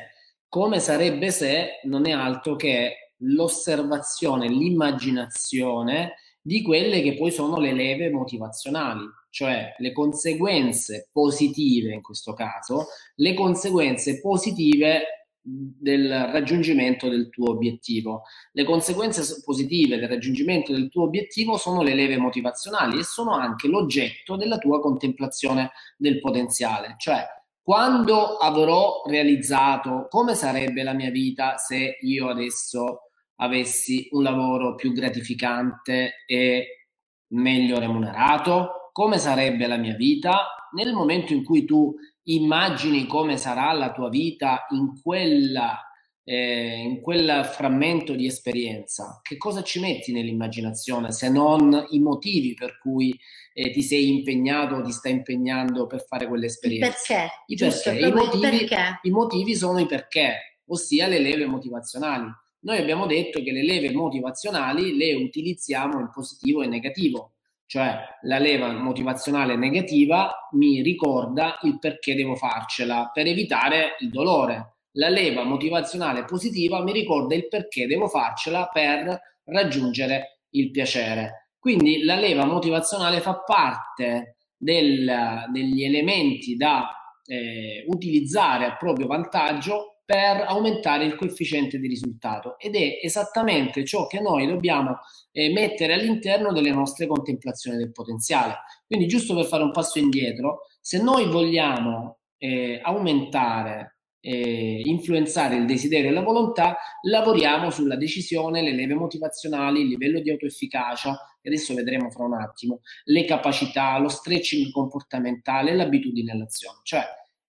Come sarebbe se non è altro che l'osservazione, l'immaginazione di quelle che poi sono le leve motivazionali, cioè le conseguenze positive in questo caso, le conseguenze positive del raggiungimento del tuo obiettivo. Le conseguenze positive del raggiungimento del tuo obiettivo sono le leve motivazionali e sono anche l'oggetto della tua contemplazione del potenziale, cioè quando avrò realizzato come sarebbe la mia vita se io adesso avessi un lavoro più gratificante e meglio remunerato, come sarebbe la mia vita? Nel momento in cui tu immagini come sarà la tua vita in quella eh, in quel frammento di esperienza, che cosa ci metti nell'immaginazione se non i motivi per cui eh, ti sei impegnato o ti stai impegnando per fare quell'esperienza? Perché? I perché. I motivi, perché. I motivi sono i perché, ossia le leve motivazionali. Noi abbiamo detto che le leve motivazionali le utilizziamo in positivo e negativo cioè la leva motivazionale negativa mi ricorda il perché devo farcela per evitare il dolore. La leva motivazionale positiva mi ricorda il perché devo farcela per raggiungere il piacere. Quindi la leva motivazionale fa parte del, degli elementi da eh, utilizzare a proprio vantaggio per aumentare il coefficiente di risultato ed è esattamente ciò che noi dobbiamo eh, mettere all'interno delle nostre contemplazioni del potenziale. Quindi giusto per fare un passo indietro, se noi vogliamo eh, aumentare, eh, influenzare il desiderio e la volontà, lavoriamo sulla decisione, le leve motivazionali, il livello di autoefficacia, che adesso vedremo fra un attimo, le capacità, lo stretching comportamentale, l'abitudine all'azione. Cioè,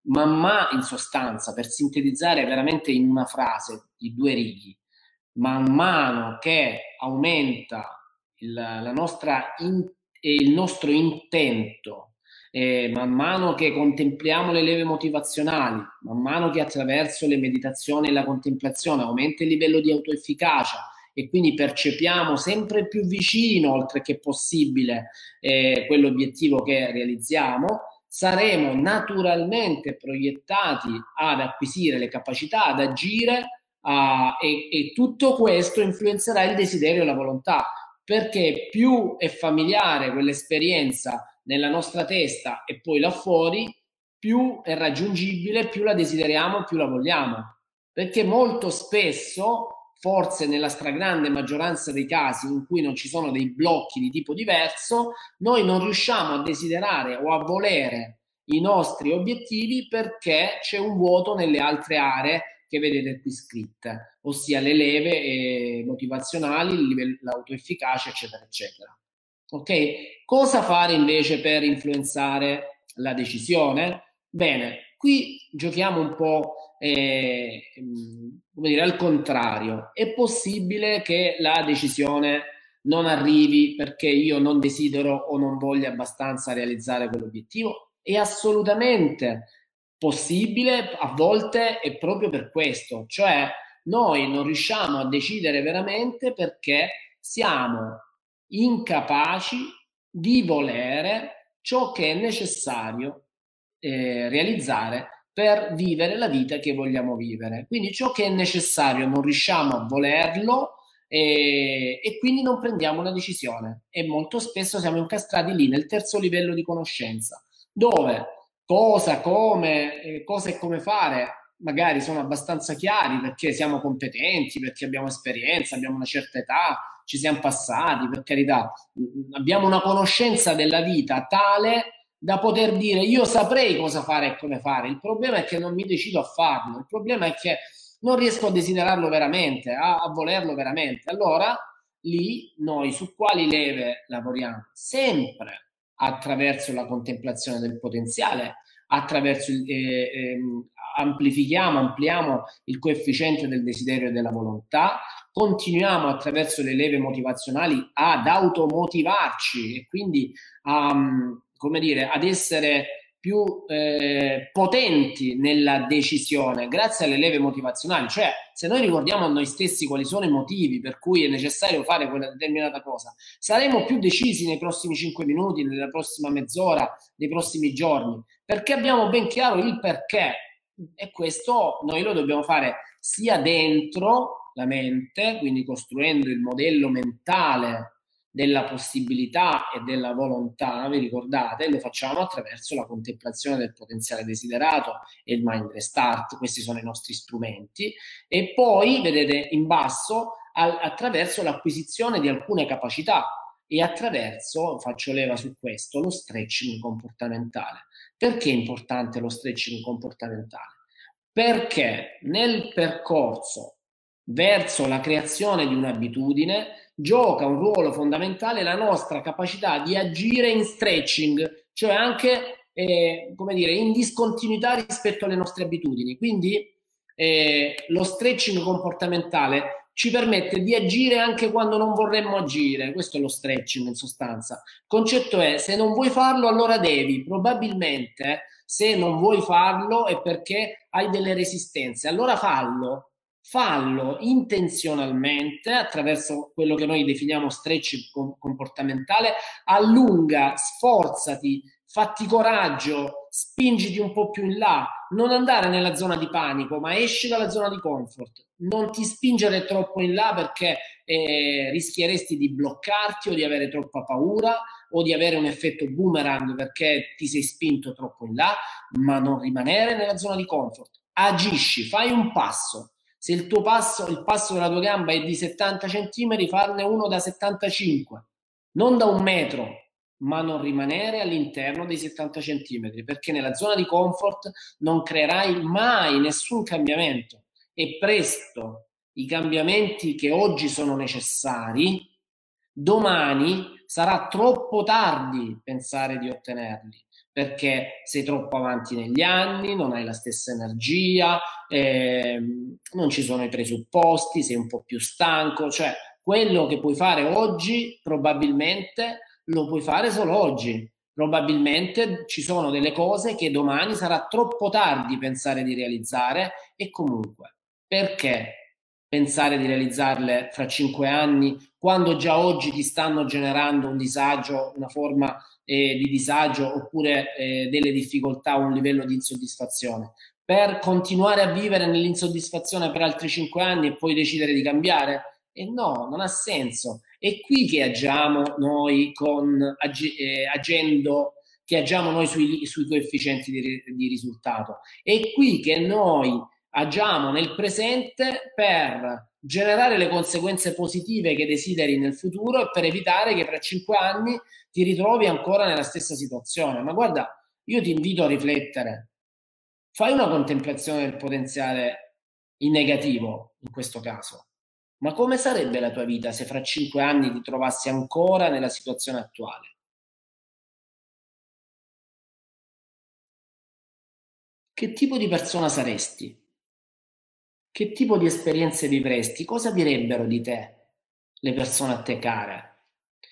man mano, in sostanza, per sintetizzare veramente in una frase di due righe, man mano che aumenta il, la nostra in, il nostro intento, eh, man mano che contempliamo le leve motivazionali, man mano che attraverso le meditazioni e la contemplazione aumenta il livello di autoefficacia e quindi percepiamo sempre più vicino, oltre che possibile, eh, quell'obiettivo che realizziamo, saremo naturalmente proiettati ad acquisire le capacità, ad agire uh, e, e tutto questo influenzerà il desiderio e la volontà. perché più è familiare quell'esperienza nella nostra testa e poi là fuori, più è raggiungibile, più la desideriamo, più la vogliamo. Perché molto spesso, forse nella stragrande maggioranza dei casi in cui non ci sono dei blocchi di tipo diverso, noi non riusciamo a desiderare o a volere i nostri obiettivi perché c'è un vuoto nelle altre aree che vedete qui scritte, ossia le leve eh, motivazionali, l'autoefficacia, eccetera, eccetera. Ok? Cosa fare invece per influenzare la decisione? Bene, qui giochiamo un po' eh, come dire, al contrario. È possibile che la decisione non arrivi perché io non desidero o non voglio abbastanza realizzare quell'obiettivo? È assolutamente possibile, a volte è proprio per questo, cioè noi non riusciamo a decidere veramente perché siamo incapaci di volere ciò che è necessario eh, realizzare per vivere la vita che vogliamo vivere. Quindi ciò che è necessario non riusciamo a volerlo e, e quindi non prendiamo una decisione e molto spesso siamo incastrati lì nel terzo livello di conoscenza, dove cosa, come, eh, cosa e come fare magari sono abbastanza chiari perché siamo competenti, perché abbiamo esperienza, abbiamo una certa età, ci siamo passati, per carità, abbiamo una conoscenza della vita tale da poter dire io saprei cosa fare e come fare. Il problema è che non mi decido a farlo, il problema è che non riesco a desiderarlo veramente, a, a volerlo veramente. Allora lì noi su quali leve lavoriamo? Sempre attraverso la contemplazione del potenziale, attraverso il, eh, eh, amplifichiamo, ampliamo il coefficiente del desiderio e della volontà, continuiamo attraverso le leve motivazionali ad automotivarci e quindi a, come dire, ad essere più eh, potenti nella decisione grazie alle leve motivazionali, cioè se noi ricordiamo a noi stessi quali sono i motivi per cui è necessario fare quella determinata cosa, saremo più decisi nei prossimi 5 minuti, nella prossima mezz'ora, nei prossimi giorni, perché abbiamo ben chiaro il perché. E questo noi lo dobbiamo fare sia dentro la mente, quindi costruendo il modello mentale della possibilità e della volontà, vi ricordate, lo facciamo attraverso la contemplazione del potenziale desiderato e il mind restart, questi sono i nostri strumenti, e poi vedete in basso al, attraverso l'acquisizione di alcune capacità e attraverso, faccio leva su questo, lo stretching comportamentale. Perché è importante lo stretching comportamentale? Perché nel percorso verso la creazione di un'abitudine gioca un ruolo fondamentale la nostra capacità di agire in stretching, cioè anche eh, come dire, in discontinuità rispetto alle nostre abitudini. Quindi eh, lo stretching comportamentale ci permette di agire anche quando non vorremmo agire. Questo è lo stretching in sostanza. Il concetto è se non vuoi farlo, allora devi. Probabilmente se non vuoi farlo è perché hai delle resistenze. Allora fallo fallo intenzionalmente attraverso quello che noi definiamo stretch comportamentale, allunga, sforzati, fatti coraggio, spingiti un po' più in là, non andare nella zona di panico, ma esci dalla zona di comfort. Non ti spingere troppo in là perché eh, rischieresti di bloccarti o di avere troppa paura o di avere un effetto boomerang perché ti sei spinto troppo in là, ma non rimanere nella zona di comfort. Agisci, fai un passo, se il tuo passo, il passo della tua gamba è di 70 cm, farne uno da 75, non da un metro, ma non rimanere all'interno dei 70 cm, perché nella zona di comfort non creerai mai nessun cambiamento. E presto i cambiamenti che oggi sono necessari, domani sarà troppo tardi pensare di ottenerli perché sei troppo avanti negli anni, non hai la stessa energia, eh, non ci sono i presupposti, sei un po' più stanco, cioè quello che puoi fare oggi probabilmente lo puoi fare solo oggi. Probabilmente ci sono delle cose che domani sarà troppo tardi pensare di realizzare e comunque perché pensare di realizzarle fra cinque anni quando già oggi ti stanno generando un disagio, una forma eh, di disagio oppure eh, delle difficoltà o un livello di insoddisfazione, per continuare a vivere nell'insoddisfazione per altri cinque anni e poi decidere di cambiare? E no, non ha senso. È qui che agiamo noi con, ag- eh, agendo, che agiamo noi sui, sui coefficienti di, di risultato. È qui che noi agiamo nel presente per generare le conseguenze positive che desideri nel futuro e per evitare che fra cinque anni ti ritrovi ancora nella stessa situazione. Ma guarda, io ti invito a riflettere. Fai una contemplazione del potenziale in negativo in questo caso. Ma come sarebbe la tua vita se fra cinque anni ti trovassi ancora nella situazione attuale? Che tipo di persona saresti? Che tipo di esperienze vivresti? Cosa direbbero di te le persone a te care?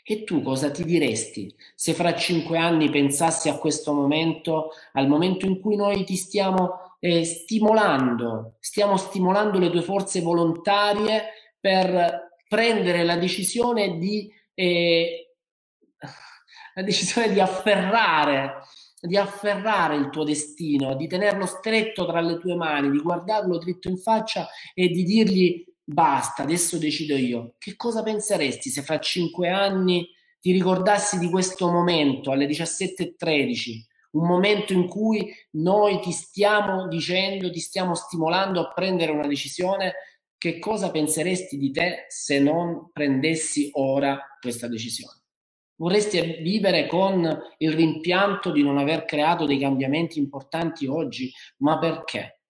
E tu cosa ti diresti se fra cinque anni pensassi a questo momento, al momento in cui noi ti stiamo eh, stimolando, stiamo stimolando le tue forze volontarie per prendere la decisione di, eh, la decisione di afferrare di afferrare il tuo destino, di tenerlo stretto tra le tue mani, di guardarlo dritto in faccia e di dirgli basta, adesso decido io. Che cosa penseresti se fra cinque anni ti ricordassi di questo momento alle 17.13, un momento in cui noi ti stiamo dicendo, ti stiamo stimolando a prendere una decisione? Che cosa penseresti di te se non prendessi ora questa decisione? Vorresti vivere con il rimpianto di non aver creato dei cambiamenti importanti oggi, ma perché?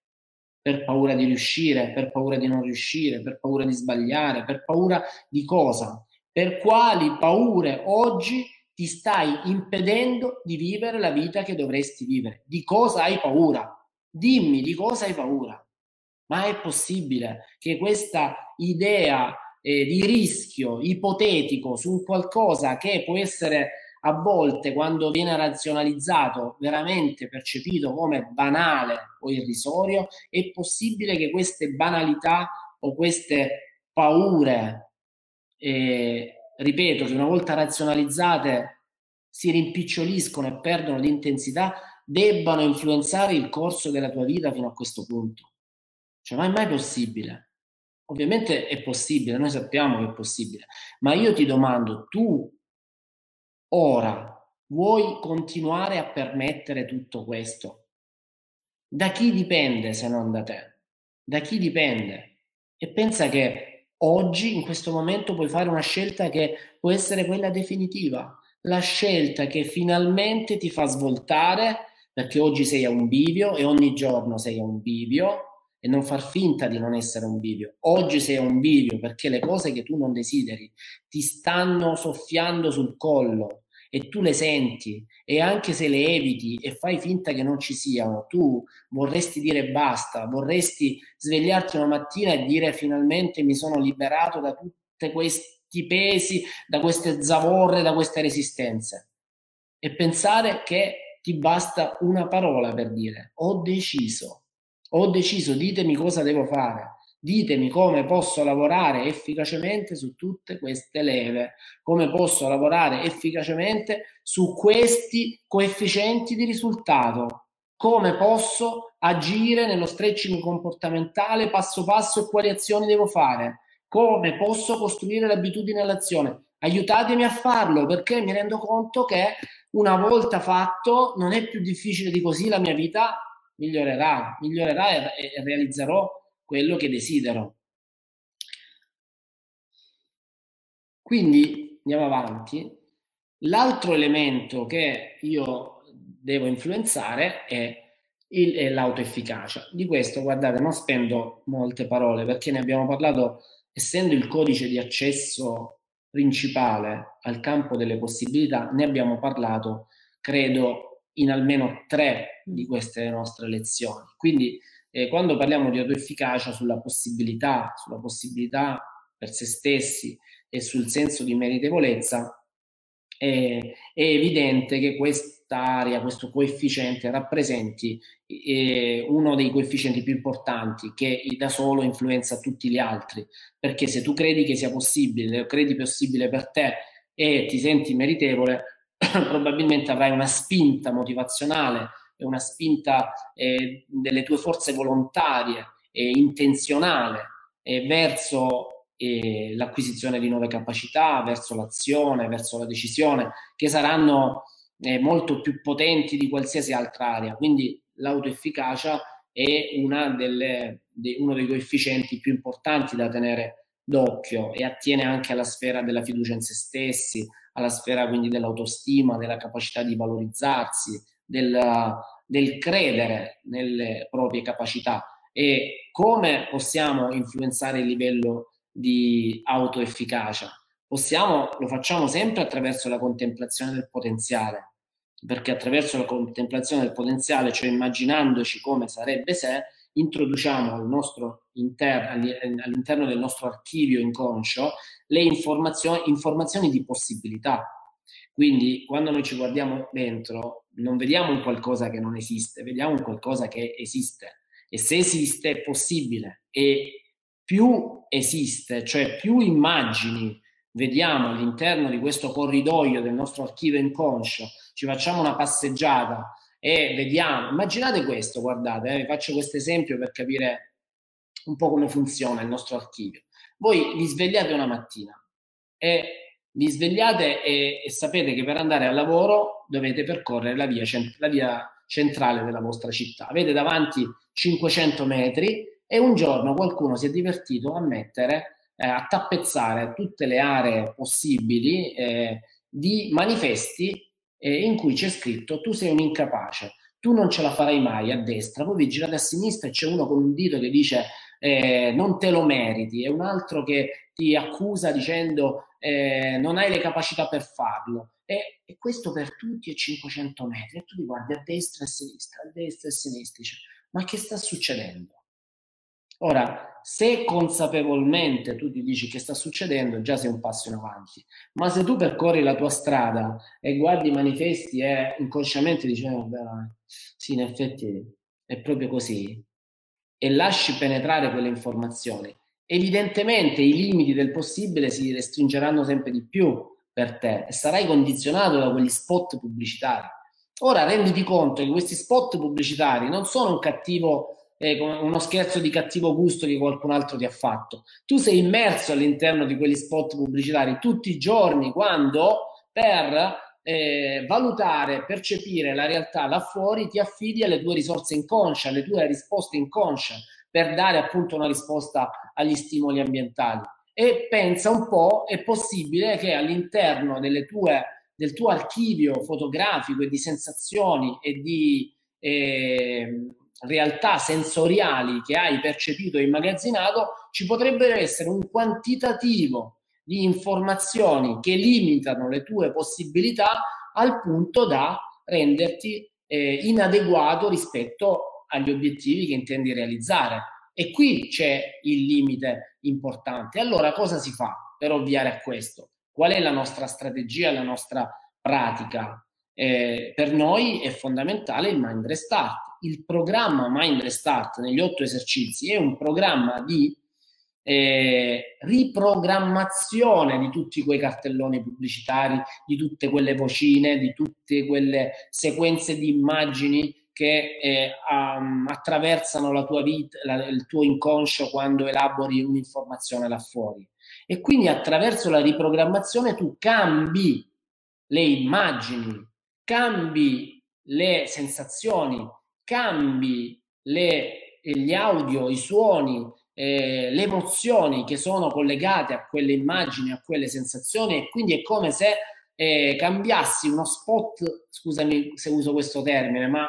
Per paura di riuscire, per paura di non riuscire, per paura di sbagliare, per paura di cosa? Per quali paure oggi ti stai impedendo di vivere la vita che dovresti vivere? Di cosa hai paura? Dimmi di cosa hai paura. Ma è possibile che questa idea eh, di rischio ipotetico su qualcosa che può essere a volte quando viene razionalizzato veramente percepito come banale o irrisorio, è possibile che queste banalità o queste paure, eh, ripeto, che una volta razionalizzate si rimpiccioliscono e perdono di intensità, debbano influenzare il corso della tua vita fino a questo punto. Cioè, ma è mai possibile? Ovviamente è possibile, noi sappiamo che è possibile, ma io ti domando, tu ora vuoi continuare a permettere tutto questo? Da chi dipende se non da te? Da chi dipende? E pensa che oggi, in questo momento, puoi fare una scelta che può essere quella definitiva, la scelta che finalmente ti fa svoltare, perché oggi sei a un bivio e ogni giorno sei a un bivio, e non far finta di non essere un bivio. Oggi sei un bivio perché le cose che tu non desideri ti stanno soffiando sul collo e tu le senti e anche se le eviti e fai finta che non ci siano, tu vorresti dire basta, vorresti svegliarti una mattina e dire finalmente mi sono liberato da tutti questi pesi, da queste zavorre, da queste resistenze e pensare che ti basta una parola per dire ho deciso ho deciso, ditemi cosa devo fare, ditemi come posso lavorare efficacemente su tutte queste leve, come posso lavorare efficacemente su questi coefficienti di risultato, come posso agire nello stretching comportamentale passo passo e quali azioni devo fare, come posso costruire l'abitudine all'azione. Aiutatemi a farlo perché mi rendo conto che una volta fatto non è più difficile di così la mia vita migliorerà, migliorerà e, e realizzerò quello che desidero. Quindi andiamo avanti. L'altro elemento che io devo influenzare è, il, è l'autoefficacia. Di questo, guardate, non spendo molte parole perché ne abbiamo parlato, essendo il codice di accesso principale al campo delle possibilità, ne abbiamo parlato, credo, in almeno tre di mm. queste nostre lezioni. Quindi eh, quando parliamo di autoefficacia sulla possibilità, sulla possibilità per se stessi e sul senso di meritevolezza, è, è evidente che quest'area, questo coefficiente rappresenti eh, uno dei coefficienti più importanti che da solo influenza tutti gli altri, perché se tu credi che sia possibile, credi possibile per te e ti senti meritevole, <coughs> probabilmente avrai una spinta motivazionale e una spinta eh, delle tue forze volontarie e intenzionale eh, verso eh, l'acquisizione di nuove capacità, verso l'azione, verso la decisione, che saranno eh, molto più potenti di qualsiasi altra area. Quindi l'autoefficacia è delle, de, uno dei coefficienti più importanti da tenere d'occhio e attiene anche alla sfera della fiducia in se stessi, alla sfera quindi dell'autostima, della capacità di valorizzarsi, del, del credere nelle proprie capacità e come possiamo influenzare il livello di autoefficacia. Possiamo, lo facciamo sempre attraverso la contemplazione del potenziale, perché attraverso la contemplazione del potenziale, cioè immaginandoci come sarebbe se, introduciamo al nostro inter- all'interno del nostro archivio inconscio le informazioni, informazioni di possibilità. Quindi quando noi ci guardiamo dentro non vediamo un qualcosa che non esiste, vediamo un qualcosa che esiste. E se esiste è possibile. E più esiste, cioè più immagini vediamo all'interno di questo corridoio del nostro archivio inconscio, ci facciamo una passeggiata e vediamo, immaginate questo, guardate, eh, vi faccio questo esempio per capire un po' come funziona il nostro archivio. Voi vi svegliate una mattina e vi svegliate e, e sapete che per andare al lavoro dovete percorrere la via, la via centrale della vostra città. Avete davanti 500 metri e un giorno qualcuno si è divertito a mettere, eh, a tappezzare tutte le aree possibili eh, di manifesti eh, in cui c'è scritto tu sei un incapace, tu non ce la farai mai a destra, poi vi girate a sinistra e c'è uno con un dito che dice eh, non te lo meriti e un altro che ti accusa dicendo eh, non hai le capacità per farlo. E, e, questo per tutti è 500 metri e tu ti guardi a destra e a sinistra, a destra e a sinistra, dici, ma che sta succedendo? Ora, se consapevolmente tu ti dici che sta succedendo, già sei un passo in avanti. Ma se tu percorri la tua strada e guardi i manifesti e inconsciamente dici, eh, sì, in effetti è proprio così, e lasci penetrare quelle informazioni, evidentemente i limiti del possibile si restringeranno sempre di più per te e sarai condizionato da quegli spot pubblicitari. Ora renditi conto che questi spot pubblicitari non sono un cattivo eh, uno scherzo di cattivo gusto che qualcun altro ti ha fatto. Tu sei immerso all'interno di quegli spot pubblicitari tutti i giorni quando per eh, valutare, percepire la realtà là fuori ti affidi alle tue risorse inconsce, alle tue risposte inconsce per dare appunto una risposta agli stimoli ambientali. E pensa un po', è possibile che all'interno tue, del tuo archivio fotografico e di sensazioni e di eh, realtà sensoriali che hai percepito e immagazzinato, ci potrebbe essere un quantitativo di informazioni che limitano le tue possibilità al punto da renderti eh, inadeguato rispetto agli obiettivi che intendi realizzare. E qui c'è il limite importante. Allora cosa si fa per ovviare a questo? Qual è la nostra strategia, la nostra pratica? Eh, per noi è fondamentale il Mind Restart il programma Mind Restart negli otto esercizi è un programma di eh, riprogrammazione di tutti quei cartelloni pubblicitari, di tutte quelle vocine, di tutte quelle sequenze di immagini che eh, um, attraversano la tua vita, la, il tuo inconscio quando elabori un'informazione là fuori. E quindi attraverso la riprogrammazione tu cambi le immagini, cambi le sensazioni, cambi le, gli audio, i suoni, eh, le emozioni che sono collegate a quelle immagini, a quelle sensazioni e quindi è come se eh, cambiassi uno spot, scusami se uso questo termine, ma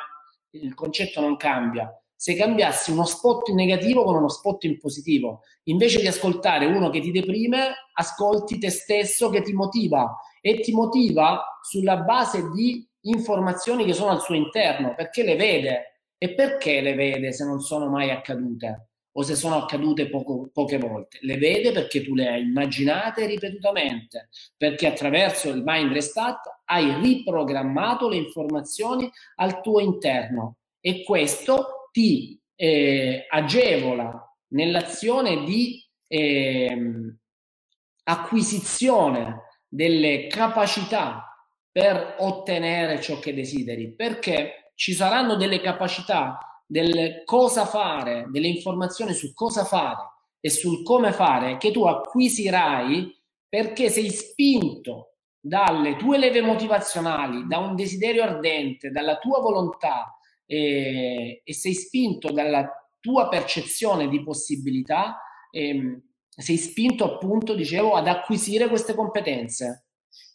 il concetto non cambia. Se cambiassi uno spot in negativo con uno spot in positivo, invece di ascoltare uno che ti deprime, ascolti te stesso che ti motiva e ti motiva sulla base di informazioni che sono al suo interno, perché le vede. E perché le vede se non sono mai accadute? O se sono accadute poco, poche volte? Le vede perché tu le hai immaginate ripetutamente, perché attraverso il Mind Restart hai riprogrammato le informazioni al tuo interno e questo ti eh, agevola nell'azione di eh, acquisizione delle capacità per ottenere ciò che desideri, perché ci saranno delle capacità, del cosa fare, delle informazioni su cosa fare e sul come fare che tu acquisirai perché sei spinto dalle tue leve motivazionali, da un desiderio ardente, dalla tua volontà eh, e sei spinto dalla tua percezione di possibilità, eh, sei spinto appunto, dicevo, ad acquisire queste competenze.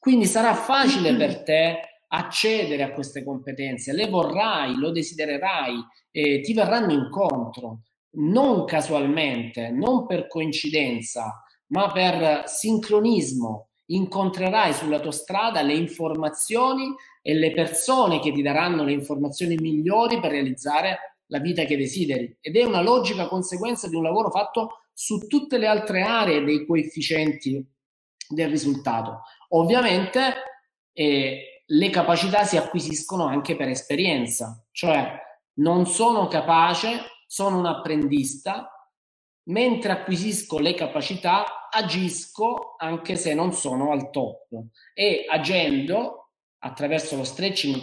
Quindi sarà facile per te accedere a queste competenze, le vorrai, lo desidererai, eh, ti verranno incontro, non casualmente, non per coincidenza, ma per sincronismo. Incontrerai sulla tua strada le informazioni e le persone che ti daranno le informazioni migliori per realizzare la vita che desideri. Ed è una logica conseguenza di un lavoro fatto su tutte le altre aree dei coefficienti del risultato. Ovviamente eh, le capacità si acquisiscono anche per esperienza, cioè non sono capace, sono un apprendista, mentre acquisisco le capacità agisco anche se non sono al top e agendo attraverso lo stretching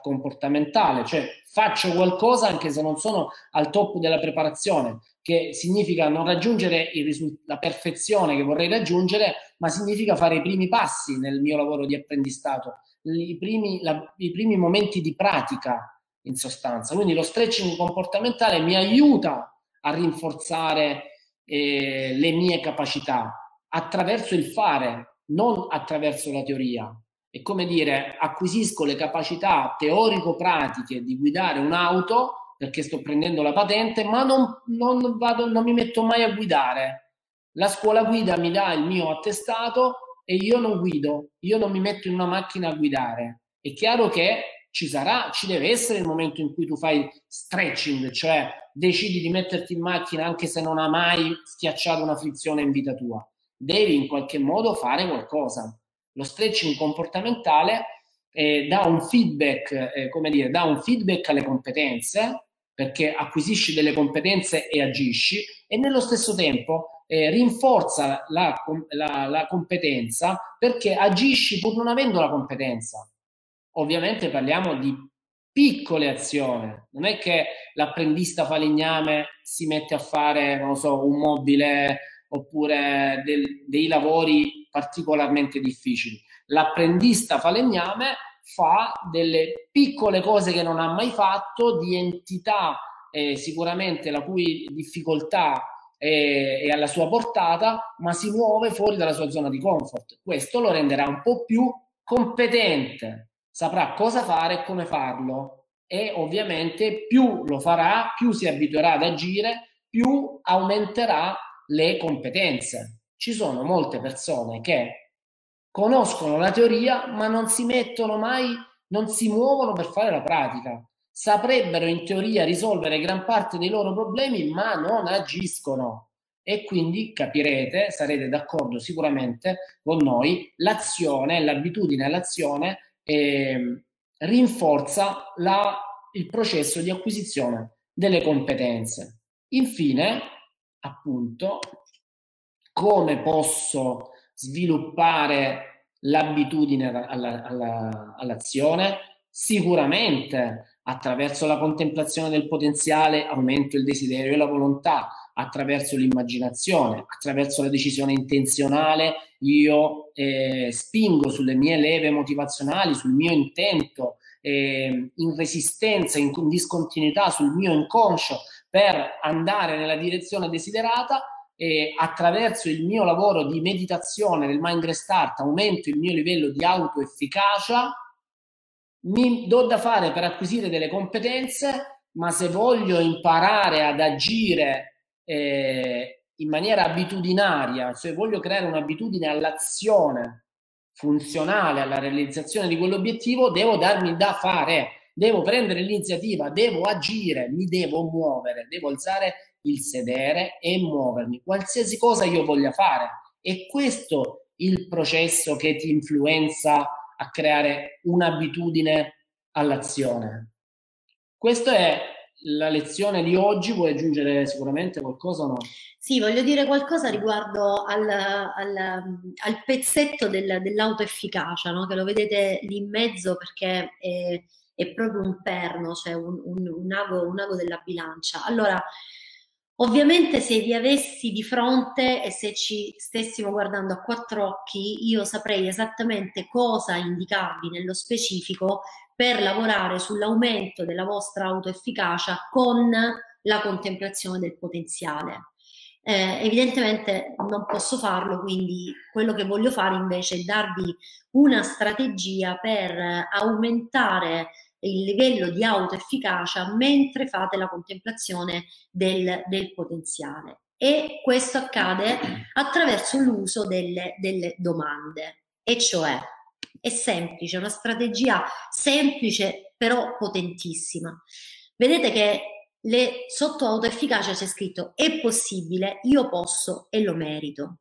comportamentale, cioè faccio qualcosa anche se non sono al top della preparazione, che significa non raggiungere risult- la perfezione che vorrei raggiungere, ma significa fare i primi passi nel mio lavoro di apprendistato, i primi, la, i primi momenti di pratica in sostanza. Quindi lo stretching comportamentale mi aiuta a rinforzare eh, le mie capacità attraverso il fare, non attraverso la teoria. È come dire, acquisisco le capacità teorico-pratiche di guidare un'auto perché sto prendendo la patente, ma non, non, vado, non mi metto mai a guidare. La scuola guida mi dà il mio attestato e io non guido, io non mi metto in una macchina a guidare. È chiaro che ci sarà, ci deve essere il momento in cui tu fai stretching, cioè decidi di metterti in macchina anche se non ha mai schiacciato una frizione in vita tua. Devi in qualche modo fare qualcosa. Lo stretching comportamentale eh, dà un feedback, eh, come dire, dà un feedback alle competenze, perché acquisisci delle competenze e agisci, e nello stesso tempo eh, rinforza la, la, la competenza perché agisci pur non avendo la competenza. Ovviamente parliamo di piccole azioni, non è che l'apprendista falegname si mette a fare, non so, un mobile oppure del, dei lavori particolarmente difficili. L'apprendista falegname fa delle piccole cose che non ha mai fatto, di entità eh, sicuramente la cui difficoltà è, è alla sua portata, ma si muove fuori dalla sua zona di comfort. Questo lo renderà un po' più competente saprà cosa fare e come farlo e ovviamente più lo farà, più si abituerà ad agire, più aumenterà le competenze. Ci sono molte persone che conoscono la teoria ma non si mettono mai, non si muovono per fare la pratica. Saprebbero in teoria risolvere gran parte dei loro problemi ma non agiscono e quindi capirete, sarete d'accordo sicuramente con noi, l'azione, l'abitudine all'azione eh, rinforza la, il processo di acquisizione delle competenze. Infine, appunto, come posso sviluppare l'abitudine alla, alla, all'azione? Sicuramente attraverso la contemplazione del potenziale aumento il desiderio e la volontà, attraverso l'immaginazione, attraverso la decisione intenzionale, io eh, spingo sulle mie leve motivazionali, sul mio intento, eh, in resistenza, in discontinuità sul mio inconscio per andare nella direzione desiderata e attraverso il mio lavoro di meditazione del Mind Restart aumento il mio livello di autoefficacia, mi do da fare per acquisire delle competenze, ma se voglio imparare ad agire eh, in maniera abitudinaria, cioè voglio creare un'abitudine all'azione funzionale alla realizzazione di quell'obiettivo, devo darmi da fare, devo prendere l'iniziativa, devo agire, mi devo muovere, devo alzare il sedere e muovermi, qualsiasi cosa io voglia fare. È questo il processo che ti influenza a creare un'abitudine all'azione. Questo è la lezione di oggi vuoi aggiungere sicuramente qualcosa o no? Sì, voglio dire qualcosa riguardo al, al, al pezzetto del, dell'autoefficacia, no? che lo vedete lì in mezzo perché è, è proprio un perno, cioè un, un, un, ago, un ago della bilancia. Allora, Ovviamente se vi avessi di fronte e se ci stessimo guardando a quattro occhi, io saprei esattamente cosa indicarvi nello specifico per lavorare sull'aumento della vostra autoefficacia con la contemplazione del potenziale. Eh, evidentemente non posso farlo, quindi quello che voglio fare invece è darvi una strategia per aumentare il livello di autoefficacia mentre fate la contemplazione del, del potenziale. E questo accade attraverso l'uso delle, delle domande, e cioè è semplice, una strategia semplice però potentissima. Vedete che le, sotto autoefficacia c'è scritto è possibile, io posso e lo merito.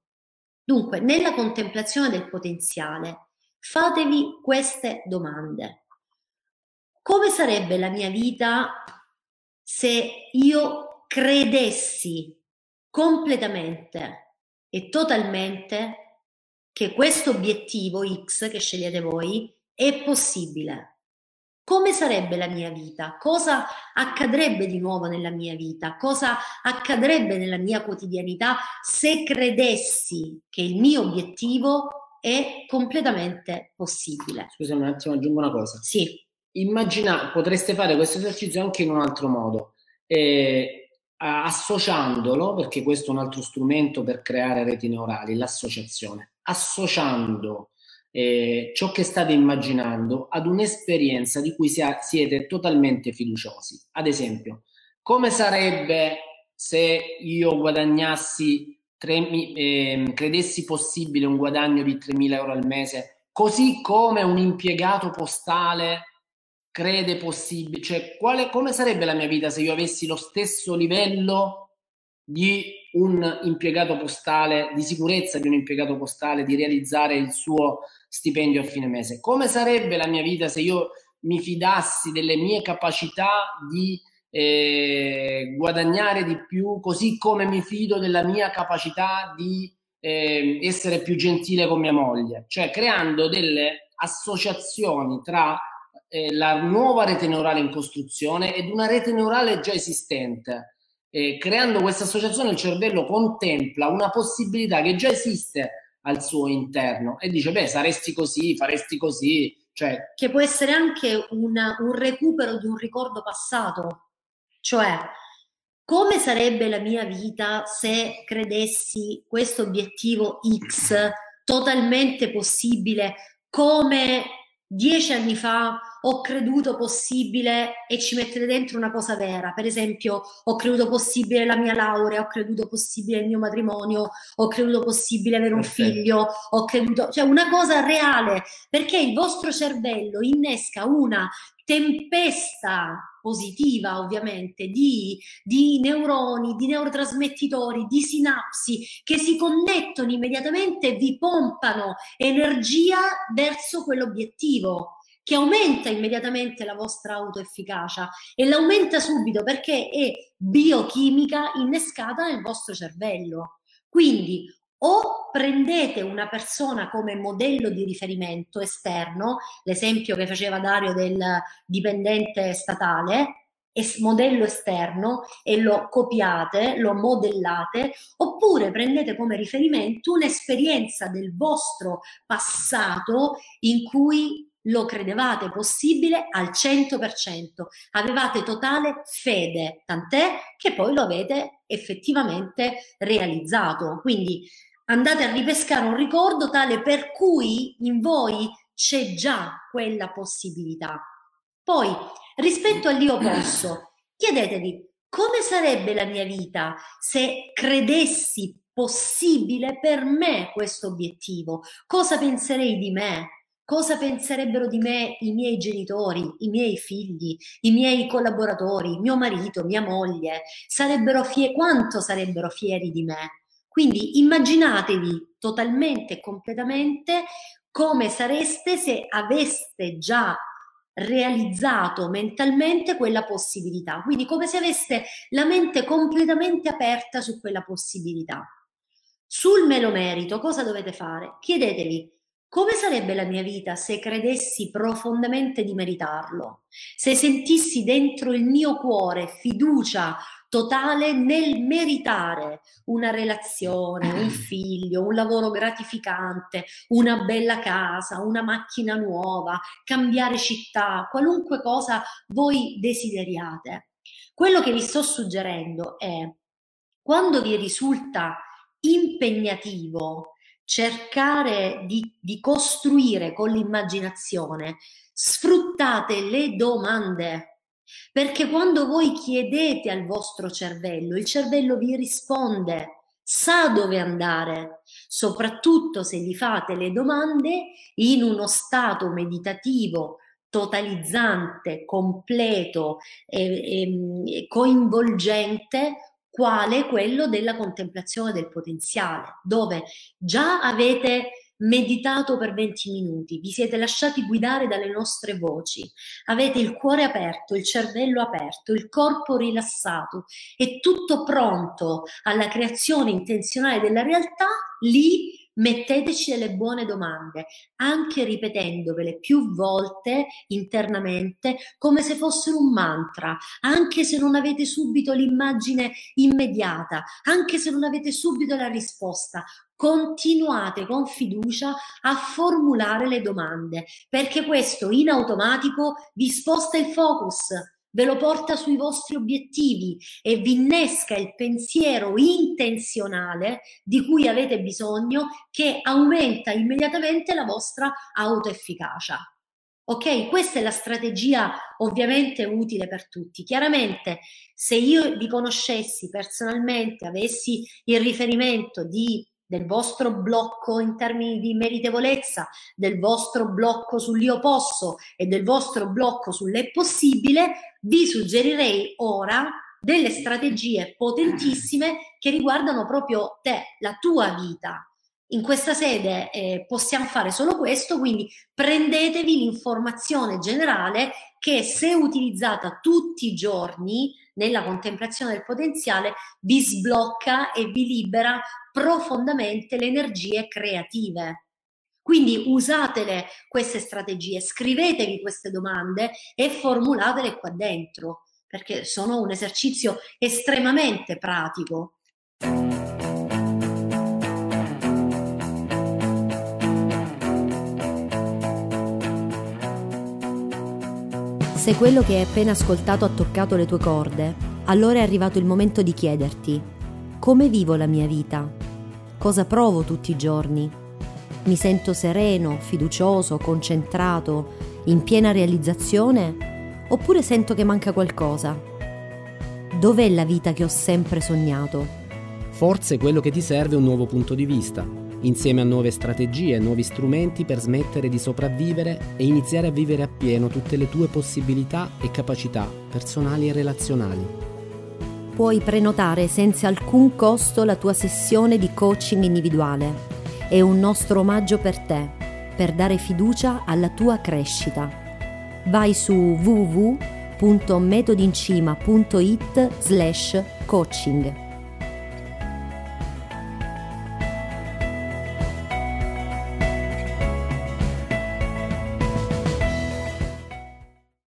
Dunque, nella contemplazione del potenziale, fatevi queste domande. Come sarebbe la mia vita se io credessi completamente e totalmente che questo obiettivo X che scegliete voi è possibile? come sarebbe la mia vita, cosa accadrebbe di nuovo nella mia vita, cosa accadrebbe nella mia quotidianità se credessi che il mio obiettivo è completamente possibile. Scusami un attimo, aggiungo una cosa. Sì. Immagina, potreste fare questo esercizio anche in un altro modo, eh, associandolo, perché questo è un altro strumento per creare reti neurali, l'associazione, associando eh, ciò che state immaginando ad un'esperienza di cui sia, siete totalmente fiduciosi. Ad esempio, come sarebbe se io guadagnassi, 3, eh, credessi possibile un guadagno di 3.000 euro al mese, così come un impiegato postale crede possibile, cioè quale, come sarebbe la mia vita se io avessi lo stesso livello di un impiegato postale, di sicurezza di un impiegato postale, di realizzare il suo stipendio a fine mese. Come sarebbe la mia vita se io mi fidassi delle mie capacità di eh, guadagnare di più, così come mi fido della mia capacità di eh, essere più gentile con mia moglie, cioè creando delle associazioni tra eh, la nuova rete neurale in costruzione ed una rete neurale già esistente. Eh, creando questa associazione il cervello contempla una possibilità che già esiste al suo interno e dice, beh, saresti così, faresti così. Cioè... Che può essere anche una, un recupero di un ricordo passato, cioè come sarebbe la mia vita se credessi questo obiettivo X totalmente possibile come dieci anni fa ho creduto possibile e ci mettete dentro una cosa vera. Per esempio, ho creduto possibile la mia laurea, ho creduto possibile il mio matrimonio, ho creduto possibile avere un Perfetto. figlio, ho creduto, cioè una cosa reale, perché il vostro cervello innesca una tempesta positiva ovviamente di, di, neuroni, di neurotrasmettitori, di sinapsi che si connettono immediatamente e vi pompano energia verso quell'obiettivo che aumenta immediatamente la vostra autoefficacia e l'aumenta subito perché è biochimica innescata nel vostro cervello. Quindi o prendete una persona come modello di riferimento esterno, l'esempio che faceva Dario del dipendente statale, modello esterno e lo copiate, lo modellate, oppure prendete come riferimento un'esperienza del vostro passato in cui lo credevate possibile al 100%, avevate totale fede, tant'è che poi lo avete effettivamente realizzato. Quindi andate a ripescare un ricordo tale per cui in voi c'è già quella possibilità. Poi, rispetto all'io posso, chiedetevi come sarebbe la mia vita se credessi possibile per me questo obiettivo? Cosa penserei di me? cosa penserebbero di me i miei genitori, i miei figli, i miei collaboratori, mio marito, mia moglie, sarebbero fie- quanto sarebbero fieri di me. Quindi immaginatevi totalmente e completamente come sareste se aveste già realizzato mentalmente quella possibilità, quindi come se aveste la mente completamente aperta su quella possibilità. Sul me lo merito, cosa dovete fare? Chiedetevi come sarebbe la mia vita se credessi profondamente di meritarlo? Se sentissi dentro il mio cuore fiducia, totale nel meritare una relazione, un figlio, un lavoro gratificante, una bella casa, una macchina nuova, cambiare città, qualunque cosa voi desideriate. Quello che vi sto suggerendo è quando vi risulta impegnativo cercare di, di costruire con l'immaginazione, sfruttate le domande. Perché quando voi chiedete al vostro cervello, il cervello vi risponde, sa dove andare, soprattutto se gli fate le domande in uno stato meditativo totalizzante, completo e, e coinvolgente quale quello della contemplazione del potenziale, dove già avete meditato per 20 minuti, vi siete lasciati guidare dalle nostre voci, avete il cuore aperto, il cervello aperto, il corpo rilassato, è tutto pronto alla creazione intenzionale della realtà, lì metteteci delle buone domande, anche ripetendovele più volte internamente come se fossero un mantra, anche se non avete subito l'immagine immediata, anche se non avete subito la risposta. Continuate con fiducia a formulare le domande, perché questo in automatico vi sposta il focus ve lo porta sui vostri obiettivi e vi innesca il pensiero intenzionale di cui avete bisogno che aumenta immediatamente la vostra autoefficacia. Ok, questa è la strategia ovviamente utile per tutti. Chiaramente, se io vi conoscessi personalmente, avessi il riferimento di del vostro blocco in termini di meritevolezza, del vostro blocco sull'io posso e del vostro blocco sull'è possibile, vi suggerirei ora delle strategie potentissime che riguardano proprio te, la tua vita. In questa sede eh, possiamo fare solo questo, quindi prendetevi l'informazione generale che se utilizzata tutti i giorni nella contemplazione del potenziale vi sblocca e vi libera profondamente le energie creative. Quindi usatele queste strategie, scrivetevi queste domande e formulatele qua dentro, perché sono un esercizio estremamente pratico. Se quello che hai appena ascoltato ha toccato le tue corde, allora è arrivato il momento di chiederti come vivo la mia vita? Cosa provo tutti i giorni? Mi sento sereno, fiducioso, concentrato, in piena realizzazione? Oppure sento che manca qualcosa? Dov'è la vita che ho sempre sognato? Forse quello che ti serve è un nuovo punto di vista, insieme a nuove strategie e nuovi strumenti per smettere di sopravvivere e iniziare a vivere appieno tutte le tue possibilità e capacità personali e relazionali. Puoi prenotare senza alcun costo la tua sessione di coaching individuale. È un nostro omaggio per te, per dare fiducia alla tua crescita. Vai su www.metodincima.it slash coaching